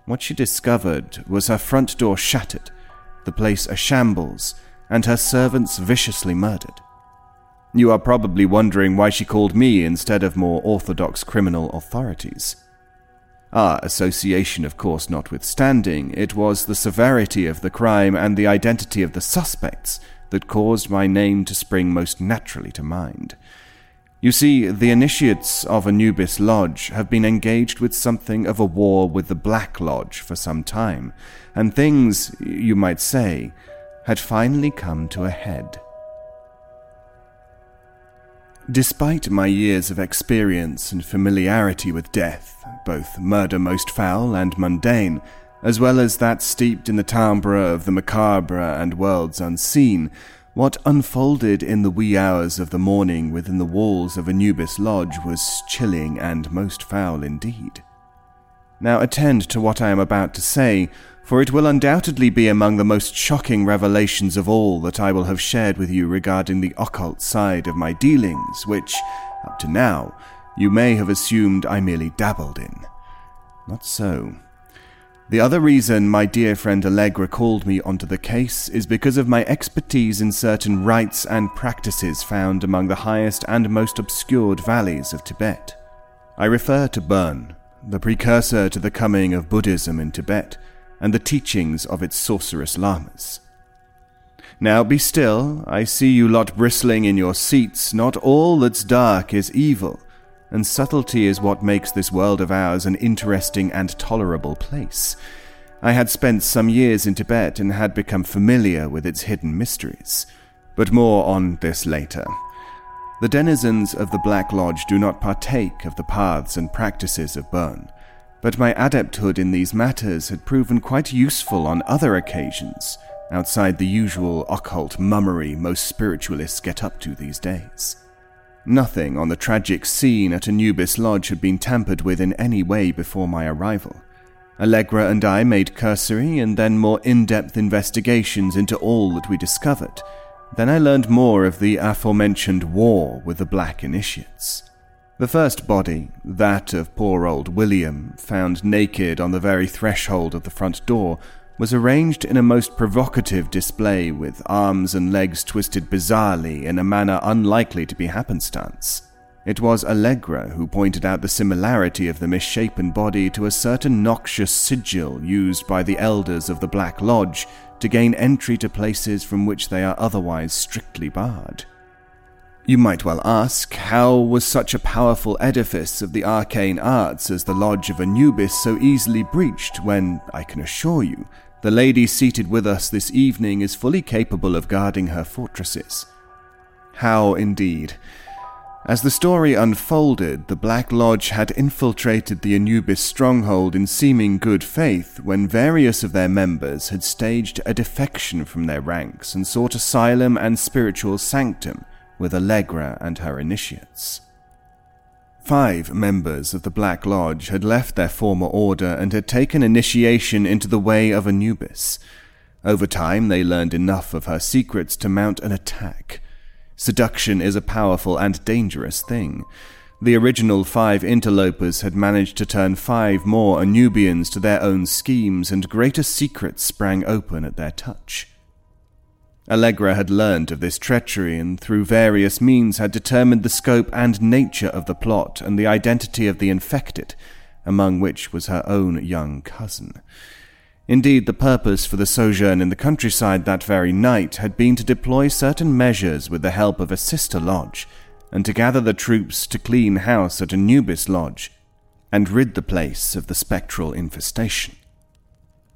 What she discovered was her front door shattered, the place a shambles, and her servants viciously murdered. You are probably wondering why she called me instead of more orthodox criminal authorities. Our association, of course, notwithstanding, it was the severity of the crime and the identity of the suspects that caused my name to spring most naturally to mind. You see, the initiates of Anubis Lodge have been engaged with something of a war with the Black Lodge for some time, and things, you might say, had finally come to a head. Despite my years of experience and familiarity with death, both murder most foul and mundane, as well as that steeped in the timbre of the macabre and worlds unseen, what unfolded in the wee hours of the morning within the walls of Anubis Lodge was chilling and most foul indeed. Now attend to what I am about to say, for it will undoubtedly be among the most shocking revelations of all that I will have shared with you regarding the occult side of my dealings, which, up to now, you may have assumed I merely dabbled in. Not so. The other reason my dear friend Allegra called me onto the case is because of my expertise in certain rites and practices found among the highest and most obscured valleys of Tibet. I refer to Bön, the precursor to the coming of Buddhism in Tibet, and the teachings of its sorcerous lamas. Now be still, I see you lot bristling in your seats. Not all that's dark is evil, and subtlety is what makes this world of ours an interesting and tolerable place. I had spent some years in Tibet and had become familiar with its hidden mysteries, but more on this later. The denizens of the Black Lodge do not partake of the paths and practices of Bön, but my adepthood in these matters had proven quite useful on other occasions, outside the usual occult mummery most spiritualists get up to these days. Nothing on the tragic scene at Anubis Lodge had been tampered with in any way before my arrival. Allegra and I made cursory and then more in depth investigations into all that we discovered. Then I learned more of the aforementioned war with the Black Initiates. The first body, that of poor old William, found naked on the very threshold of the front door, was arranged in a most provocative display with arms and legs twisted bizarrely in a manner unlikely to be happenstance. It was Allegra who pointed out the similarity of the misshapen body to a certain noxious sigil used by the elders of the Black Lodge to gain entry to places from which they are otherwise strictly barred. You might well ask, how was such a powerful edifice of the arcane arts as the Lodge of Anubis so easily breached when, I can assure you, the lady seated with us this evening is fully capable of guarding her fortresses? How indeed? As the story unfolded, the Black Lodge had infiltrated the Anubis stronghold in seeming good faith when various of their members had staged a defection from their ranks and sought asylum and spiritual sanctum with Allegra and her initiates. Five members of the Black Lodge had left their former order and had taken initiation into the way of Anubis. Over time, they learned enough of her secrets to mount an attack. Seduction is a powerful and dangerous thing. The original five interlopers had managed to turn five more Anubians to their own schemes, and greater secrets sprang open at their touch. Allegra had learned of this treachery and through various means had determined the scope and nature of the plot and the identity of the infected, among which was her own young cousin. Indeed, the purpose for the sojourn in the countryside that very night had been to deploy certain measures with the help of a sister lodge, and to gather the troops to clean house at Anubis Lodge, and rid the place of the spectral infestation.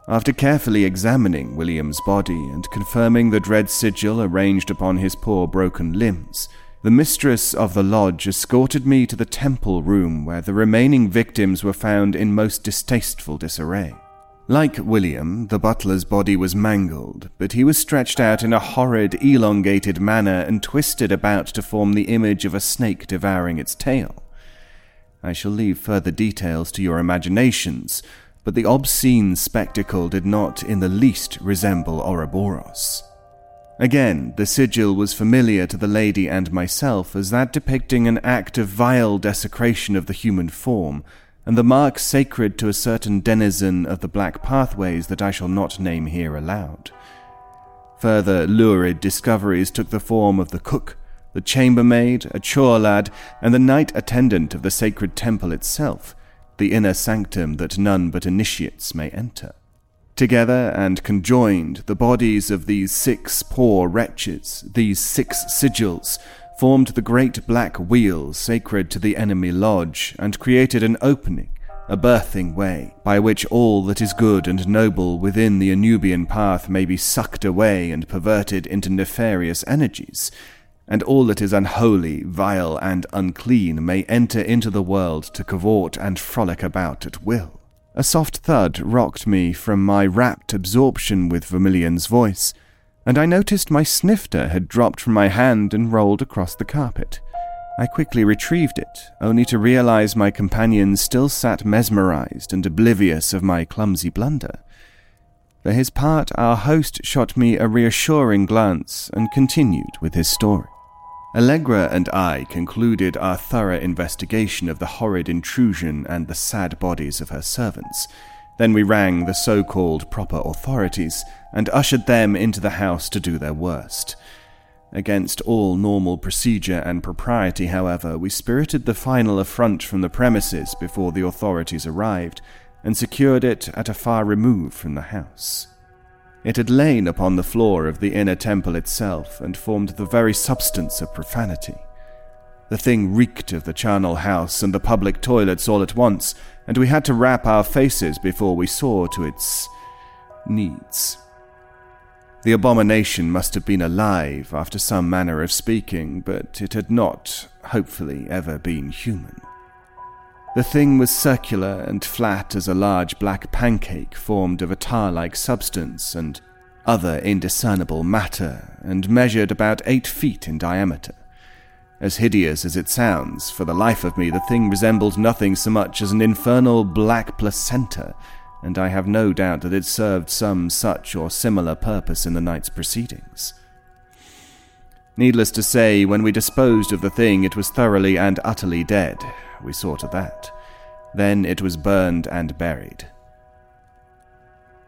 After carefully examining William's body and confirming the dread sigil arranged upon his poor broken limbs, the mistress of the lodge escorted me to the temple room where the remaining victims were found in most distasteful disarray. Like William, the butler's body was mangled, but he was stretched out in a horrid, elongated manner and twisted about to form the image of a snake devouring its tail. I shall leave further details to your imaginations, but the obscene spectacle did not in the least resemble Ouroboros. Again, the sigil was familiar to the lady and myself as that depicting an act of vile desecration of the human form, and the mark sacred to a certain denizen of the black pathways that I shall not name here aloud. Further lurid discoveries took the form of the cook, the chambermaid, a chore lad, and the night attendant of the sacred temple itself, the inner sanctum that none but initiates may enter. Together and conjoined, the bodies of these six poor wretches, these six sigils, formed the great black wheel sacred to the enemy lodge, and created an opening, a birthing way, by which all that is good and noble within the Anubian path may be sucked away and perverted into nefarious energies, and all that is unholy, vile, and unclean may enter into the world to cavort and frolic about at will. A soft thud rocked me from my rapt absorption with Vermilion's voice, and I noticed my snifter had dropped from my hand and rolled across the carpet. I quickly retrieved it, only to realize my companion still sat mesmerized and oblivious of my clumsy blunder. For his part, our host shot me a reassuring glance and continued with his story. Allegra and I concluded our thorough investigation of the horrid intrusion and the sad bodies of her servants. Then we rang the so called proper authorities and ushered them into the house to do their worst. Against all normal procedure and propriety, however, we spirited the final affront from the premises before the authorities arrived and secured it at a far remove from the house. It had lain upon the floor of the inner temple itself and formed the very substance of profanity. The thing reeked of the charnel house and the public toilets all at once, and we had to wrap our faces before we saw to its needs. The abomination must have been alive after some manner of speaking, but it had not, hopefully, ever been human. The thing was circular and flat as a large black pancake formed of a tar like substance and other indiscernible matter, and measured about eight feet in diameter. As hideous as it sounds, for the life of me, the thing resembled nothing so much as an infernal black placenta, and I have no doubt that it served some such or similar purpose in the night's proceedings. Needless to say, when we disposed of the thing, it was thoroughly and utterly dead. We saw to that. Then it was burned and buried.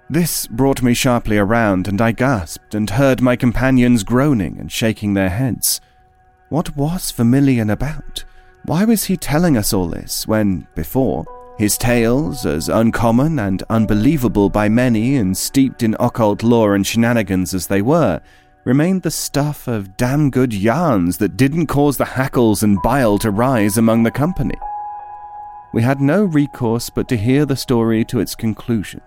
This brought me sharply around, and I gasped and heard my companions groaning and shaking their heads. What was Vermilion about? Why was he telling us all this when, before, his tales, as uncommon and unbelievable by many and steeped in occult lore and shenanigans as they were, remained the stuff of damn good yarns that didn't cause the hackles and bile to rise among the company? We had no recourse but to hear the story to its conclusion,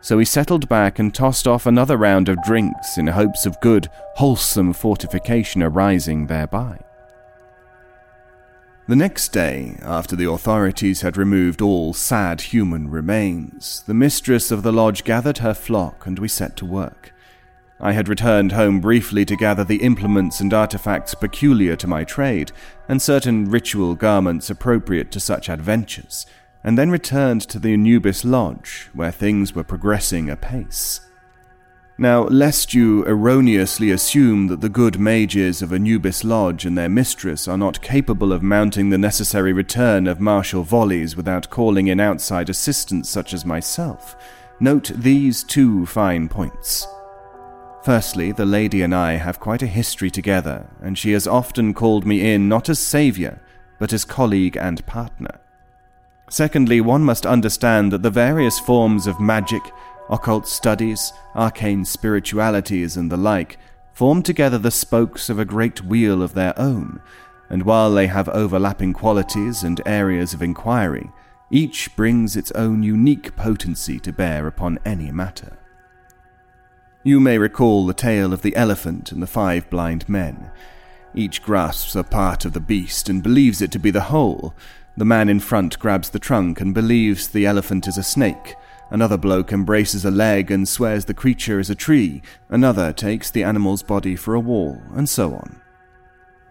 so we settled back and tossed off another round of drinks in hopes of good, wholesome fortification arising thereby. The next day, after the authorities had removed all sad human remains, the mistress of the lodge gathered her flock and we set to work. I had returned home briefly to gather the implements and artifacts peculiar to my trade, and certain ritual garments appropriate to such adventures, and then returned to the Anubis Lodge, where things were progressing apace. Now, lest you erroneously assume that the good mages of Anubis Lodge and their mistress are not capable of mounting the necessary return of martial volleys without calling in outside assistance such as myself, note these two fine points. Firstly, the lady and I have quite a history together, and she has often called me in not as saviour, but as colleague and partner. Secondly, one must understand that the various forms of magic, occult studies, arcane spiritualities, and the like form together the spokes of a great wheel of their own, and while they have overlapping qualities and areas of inquiry, each brings its own unique potency to bear upon any matter. You may recall the tale of the elephant and the five blind men. Each grasps a part of the beast and believes it to be the whole. The man in front grabs the trunk and believes the elephant is a snake. Another bloke embraces a leg and swears the creature is a tree. Another takes the animal's body for a wall, and so on.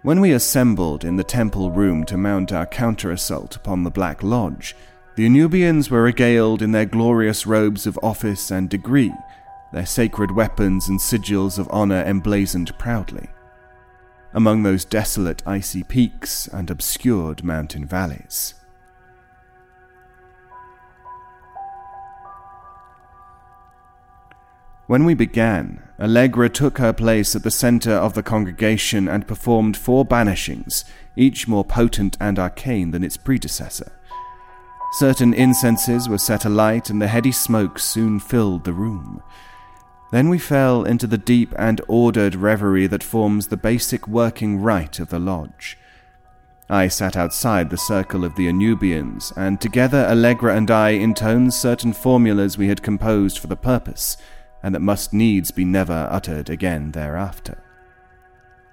When we assembled in the temple room to mount our counter assault upon the Black Lodge, the Anubians were regaled in their glorious robes of office and degree, their sacred weapons and sigils of honor emblazoned proudly, among those desolate icy peaks and obscured mountain valleys. When we began, Allegra took her place at the center of the congregation and performed four banishings, each more potent and arcane than its predecessor. Certain incenses were set alight, and the heady smoke soon filled the room. Then we fell into the deep and ordered reverie that forms the basic working rite of the lodge. I sat outside the circle of the Anubians, and together Allegra and I intoned certain formulas we had composed for the purpose and that must needs be never uttered again thereafter.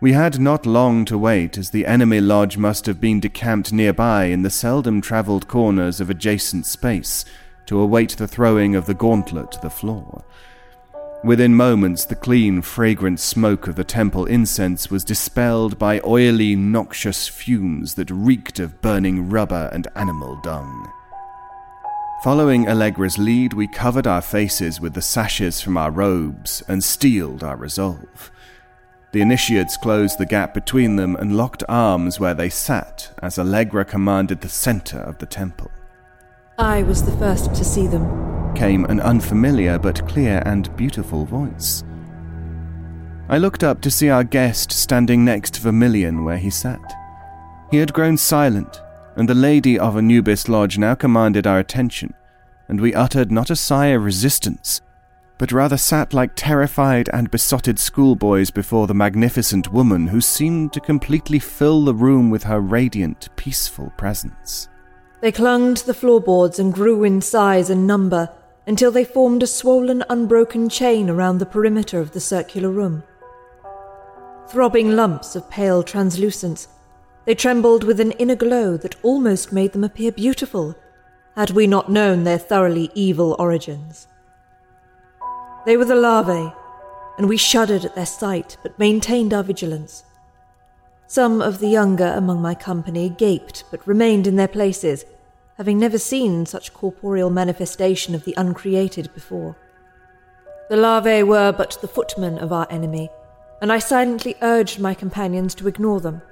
We had not long to wait, as the enemy lodge must have been decamped nearby in the seldom travelled corners of adjacent space to await the throwing of the gauntlet to the floor. Within moments, the clean, fragrant smoke of the temple incense was dispelled by oily, noxious fumes that reeked of burning rubber and animal dung. Following Allegra's lead, we covered our faces with the sashes from our robes and steeled our resolve. The initiates closed the gap between them and locked arms where they sat as Allegra commanded the center of the temple. I was the first to see them. Came an unfamiliar but clear and beautiful voice. I looked up to see our guest standing next to Vermilion where he sat. He had grown silent, and the lady of Anubis Lodge now commanded our attention, and we uttered not a sigh of resistance, but rather sat like terrified and besotted schoolboys before the magnificent woman who seemed to completely fill the room with her radiant, peaceful presence. They clung to the floorboards and grew in size and number until they formed a swollen, unbroken chain around the perimeter of the circular room. Throbbing lumps of pale translucence, they trembled with an inner glow that almost made them appear beautiful, had we not known their thoroughly evil origins. They were the larvae, and we shuddered at their sight but maintained our vigilance. Some of the younger among my company gaped but remained in their places, having never seen such corporeal manifestation of the uncreated before. The larvae were but the footmen of our enemy, and I silently urged my companions to ignore them.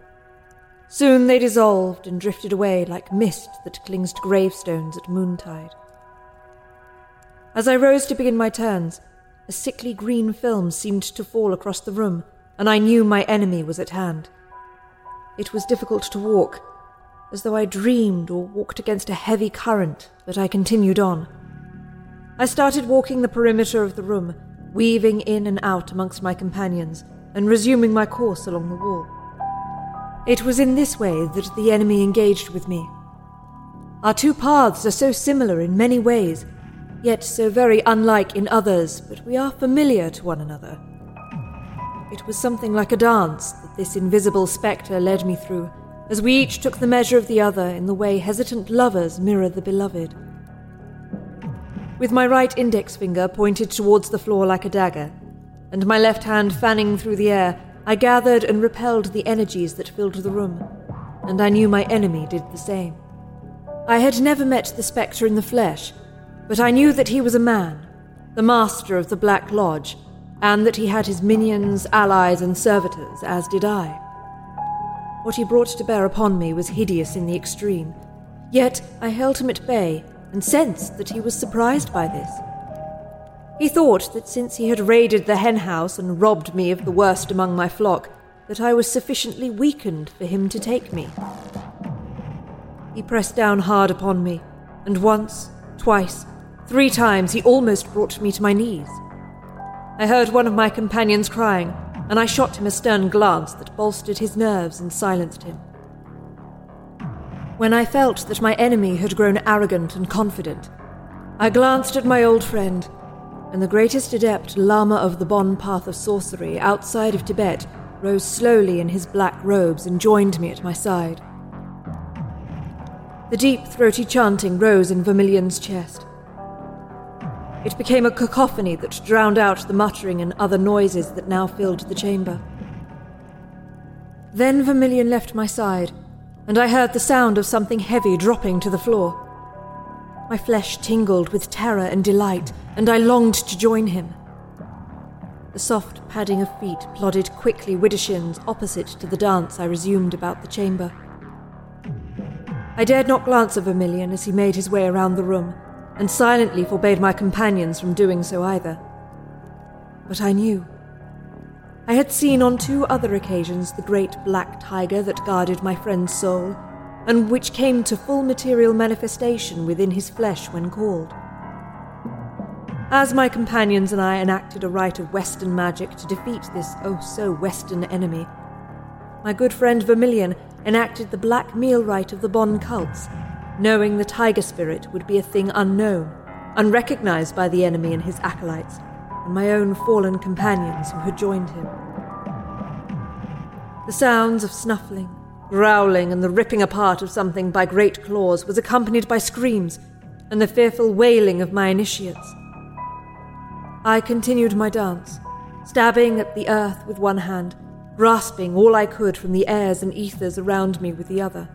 Soon they dissolved and drifted away like mist that clings to gravestones at moontide. As I rose to begin my turns, a sickly green film seemed to fall across the room, and I knew my enemy was at hand. It was difficult to walk, as though I dreamed or walked against a heavy current, but I continued on. I started walking the perimeter of the room, weaving in and out amongst my companions, and resuming my course along the wall. It was in this way that the enemy engaged with me. Our two paths are so similar in many ways, yet so very unlike in others, but we are familiar to one another. It was something like a dance that this invisible spectre led me through, as we each took the measure of the other in the way hesitant lovers mirror the beloved. With my right index finger pointed towards the floor like a dagger, and my left hand fanning through the air, I gathered and repelled the energies that filled the room, and I knew my enemy did the same. I had never met the spectre in the flesh, but I knew that he was a man, the master of the Black Lodge, and that he had his minions, allies, and servitors, as did I. What he brought to bear upon me was hideous in the extreme, yet I held him at bay and sensed that he was surprised by this. He thought that since he had raided the hen house and robbed me of the worst among my flock, that I was sufficiently weakened for him to take me. He pressed down hard upon me, and once, twice, three times he almost brought me to my knees. I heard one of my companions crying, and I shot him a stern glance that bolstered his nerves and silenced him. When I felt that my enemy had grown arrogant and confident, I glanced at my old friend and the greatest adept Lama of the Bön path of sorcery outside of Tibet rose slowly in his black robes and joined me at my side. The deep, throaty chanting rose in Vermilion's chest. It became a cacophony that drowned out the muttering and other noises that now filled the chamber. Then Vermilion left my side, and I heard the sound of something heavy dropping to the floor. My flesh tingled with terror and delight, and I longed to join him. The soft padding of feet plodded quickly widdershins opposite to the dance I resumed about the chamber. I dared not glance at Vermilion as he made his way around the room, and silently forbade my companions from doing so either. But I knew. I had seen on two other occasions the great black tiger that guarded my friend's soul, and which came to full material manifestation within his flesh when called. As my companions and I enacted a rite of Western magic to defeat this oh so Western enemy, my good friend Vermilion enacted the black meal rite of the Bön cults, knowing the tiger spirit would be a thing unknown, unrecognized by the enemy and his acolytes, and my own fallen companions who had joined him. The sounds of snuffling, growling, and the ripping apart of something by great claws was accompanied by screams and the fearful wailing of my initiates. I continued my dance, stabbing at the earth with one hand, grasping all I could from the airs and ethers around me with the other.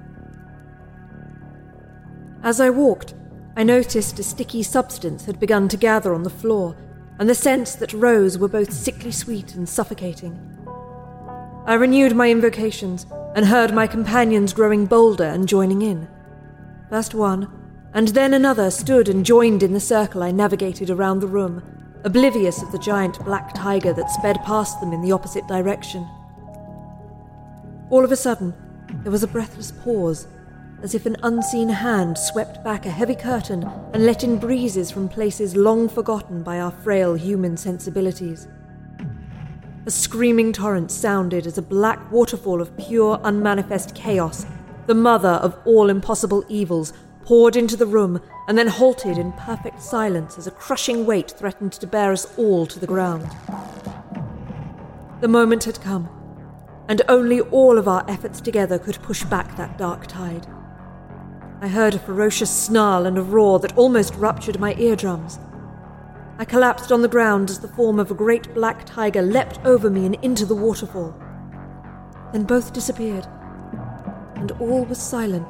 As I walked, I noticed a sticky substance had begun to gather on the floor, and the scents that rose were both sickly sweet and suffocating. I renewed my invocations and heard my companions growing bolder and joining in. First one, and then another stood and joined in the circle I navigated around the room, oblivious of the giant black tiger that sped past them in the opposite direction. All of a sudden, there was a breathless pause, as if an unseen hand swept back a heavy curtain and let in breezes from places long forgotten by our frail human sensibilities. A screaming torrent sounded as a black waterfall of pure, unmanifest chaos, the mother of all impossible evils, poured into the room and then halted in perfect silence as a crushing weight threatened to bear us all to the ground. The moment had come, and only all of our efforts together could push back that dark tide. I heard a ferocious snarl and a roar that almost ruptured my eardrums. I collapsed on the ground as the form of a great black tiger leapt over me and into the waterfall. Then both disappeared, and all was silent,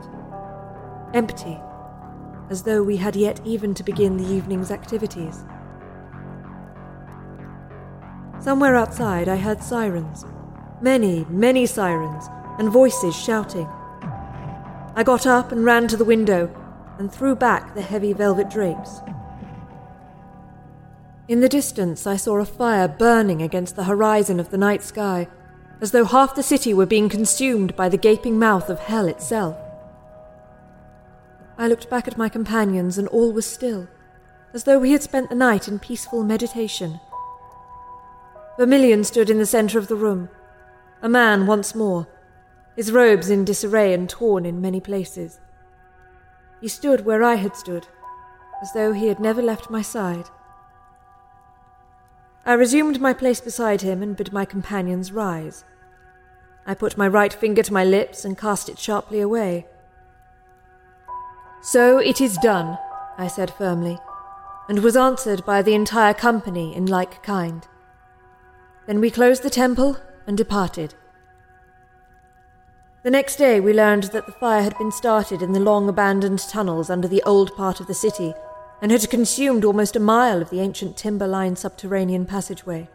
empty, as though we had yet even to begin the evening's activities. Somewhere outside, I heard sirens. Many, many sirens, and voices shouting. I got up and ran to the window and threw back the heavy velvet drapes. In the distance, I saw a fire burning against the horizon of the night sky, as though half the city were being consumed by the gaping mouth of hell itself. I looked back at my companions, and all was still, as though we had spent the night in peaceful meditation. Vermilion stood in the centre of the room, a man once more, his robes in disarray and torn in many places. He stood where I had stood, as though he had never left my side. I resumed my place beside him and bid my companions rise. I put my right finger to my lips and cast it sharply away. So it is done, I said firmly, and was answered by the entire company in like kind. Then we closed the temple and departed. The next day, we learned that the fire had been started in the long abandoned tunnels under the old part of the city and had consumed almost a mile of the ancient timber lined subterranean passageway.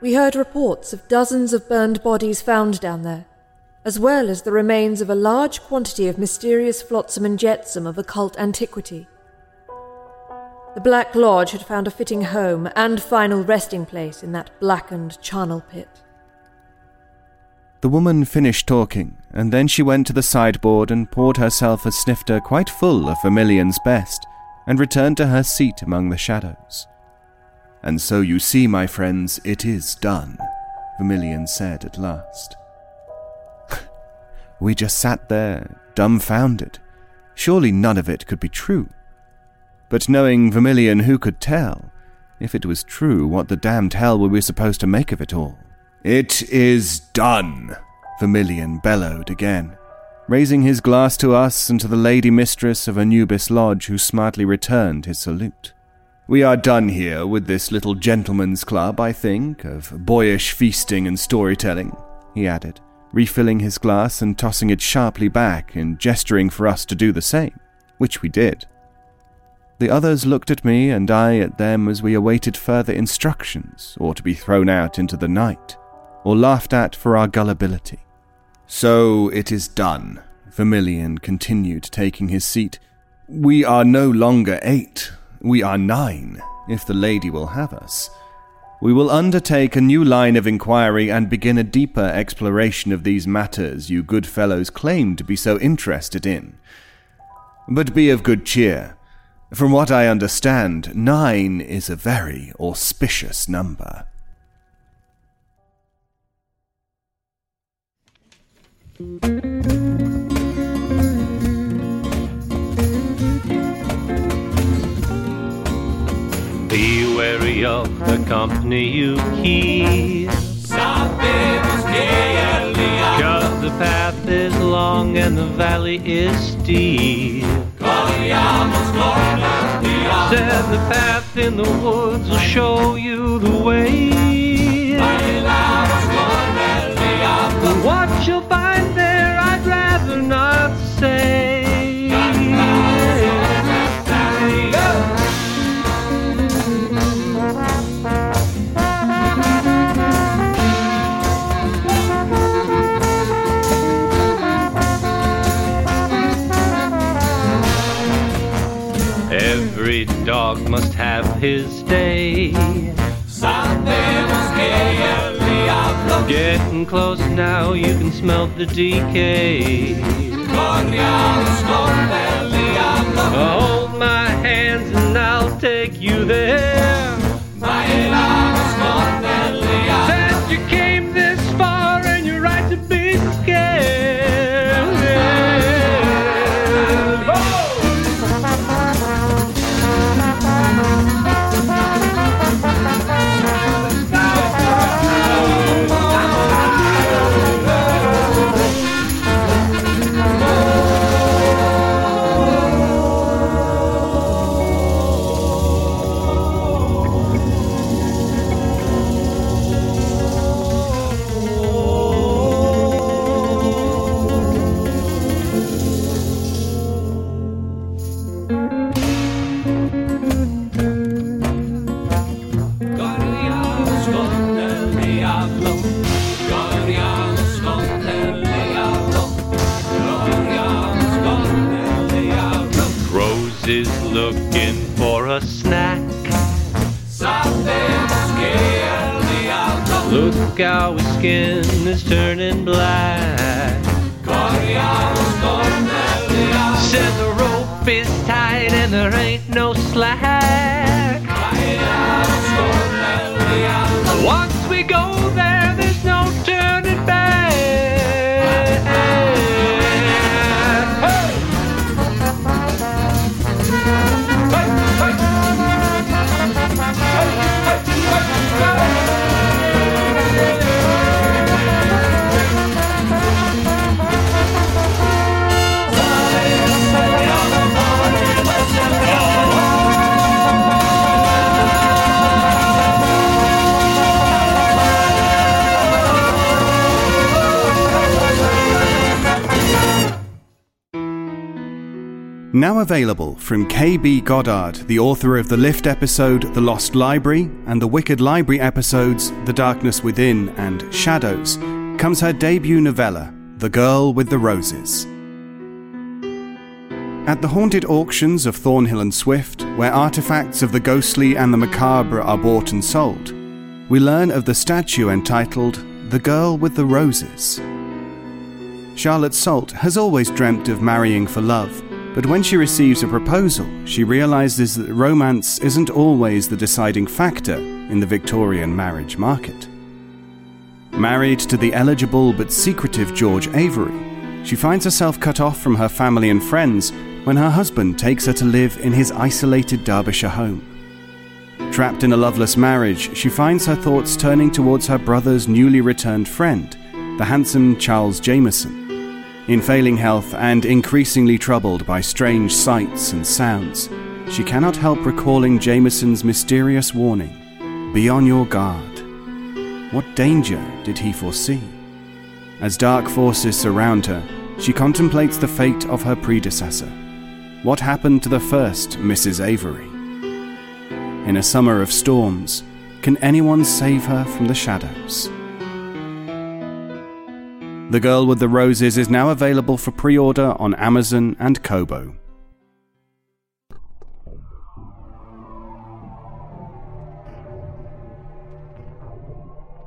We heard reports of dozens of burned bodies found down there, as well as the remains of a large quantity of mysterious flotsam and jetsam of occult antiquity. The Black Lodge had found a fitting home and final resting place in that blackened charnel pit. The woman finished talking, and then she went to the sideboard and poured herself a snifter quite full of Vermilion's best, and returned to her seat among the shadows. And so you see, my friends, it is done, Vermilion said at last. we just sat there, dumbfounded. Surely none of it could be true. But knowing Vermilion, who could tell? If it was true, what the damned hell were we supposed to make of it all? It is done, Vermilion bellowed again, raising his glass to us and to the lady mistress of Anubis Lodge, who smartly returned his salute. We are done here with this little gentleman's club, I think, of boyish feasting and storytelling, he added, refilling his glass and tossing it sharply back and gesturing for us to do the same, which we did. The others looked at me and I at them as we awaited further instructions, or to be thrown out into the night, or laughed at for our gullibility. So it is done, Vermilion continued, taking his seat. We are no longer eight, we are nine, if the lady will have us. We will undertake a new line of inquiry and begin a deeper exploration of these matters you good fellows claim to be so interested in. But be of good cheer. From what I understand, nine is a very auspicious number. Be wary of the company you keep. Cause the path is long and the valley is steep. Said the path in the woods will show you the way. Say. Every dog must have his day. Getting close now, you can smell the decay. Hold my hands and I'll take you there. Looking for a snack. Look out, his skin is turning black. Said the rope is tight and there ain't no slack. Once we go Now available from K.B. Goddard, the author of the Lift episode The Lost Library and the Wicked Library episodes The Darkness Within and Shadows, comes her debut novella, The Girl with the Roses. At the haunted auctions of Thornhill and Swift, where artifacts of the ghostly and the macabre are bought and sold, we learn of the statue entitled The Girl with the Roses. Charlotte Salt has always dreamt of marrying for love, but when she receives a proposal, she realizes that romance isn't always the deciding factor in the Victorian marriage market. Married to the eligible but secretive George Avery, she finds herself cut off from her family and friends when her husband takes her to live in his isolated Derbyshire home. Trapped in a loveless marriage, she finds her thoughts turning towards her brother's newly returned friend, the handsome Charles Jameson. In failing health and increasingly troubled by strange sights and sounds, she cannot help recalling Jameson's mysterious warning Be on your guard. What danger did he foresee? As dark forces surround her, she contemplates the fate of her predecessor. What happened to the first Mrs. Avery? In a summer of storms, can anyone save her from the shadows? The Girl with the Roses is now available for pre order on Amazon and Kobo.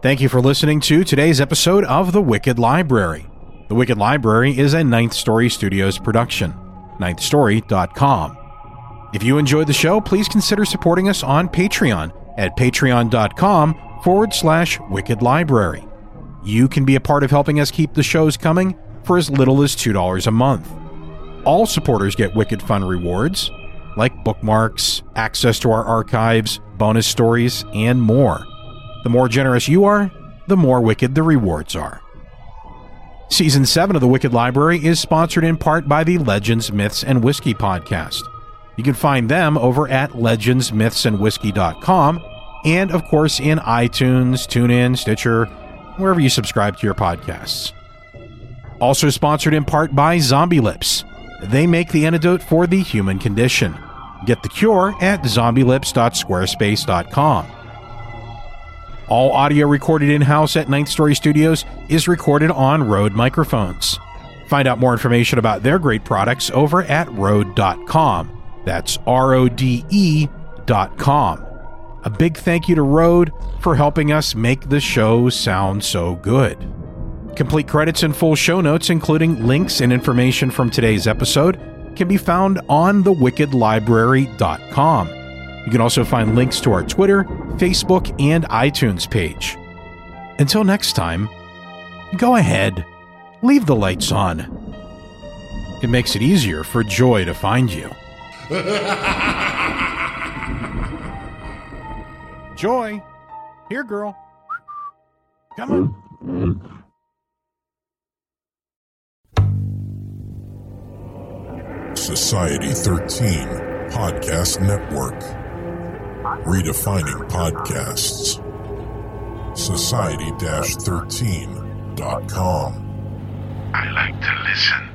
Thank you for listening to today's episode of The Wicked Library. The Wicked Library is a Ninth Story Studios production. NinthStory.com. If you enjoyed the show, please consider supporting us on Patreon at patreon.com forward slash Wicked Library. You can be a part of helping us keep the shows coming for as little as $2 a month. All supporters get Wicked Fun rewards, like bookmarks, access to our archives, bonus stories, and more. The more generous you are, the more wicked the rewards are. Season 7 of the Wicked Library is sponsored in part by the Legends, Myths, and Whiskey podcast. You can find them over at legendsmythsandwhiskey.com and, of course, in iTunes, TuneIn, Stitcher, wherever you subscribe to your podcasts. Also sponsored in part by Zombie Lips. They make the antidote for the human condition. Get the cure at zombielips.squarespace.com. All audio recorded in house at Ninth Story Studios is recorded on Rode microphones. Find out more information about their great products over at Rode.com. That's R O D E.com. A big thank you to Rode for helping us make the show sound so good. Complete credits and full show notes, including links and information from today's episode, can be found on thewickedlibrary.com. You can also find links to our Twitter, Facebook, and iTunes page. Until next time, go ahead, leave the lights on. It makes it easier for Joy to find you. *laughs* Joy, here, girl. Come on. Society 13 Podcast Network. Redefining podcasts. Society 13.com. I like to listen.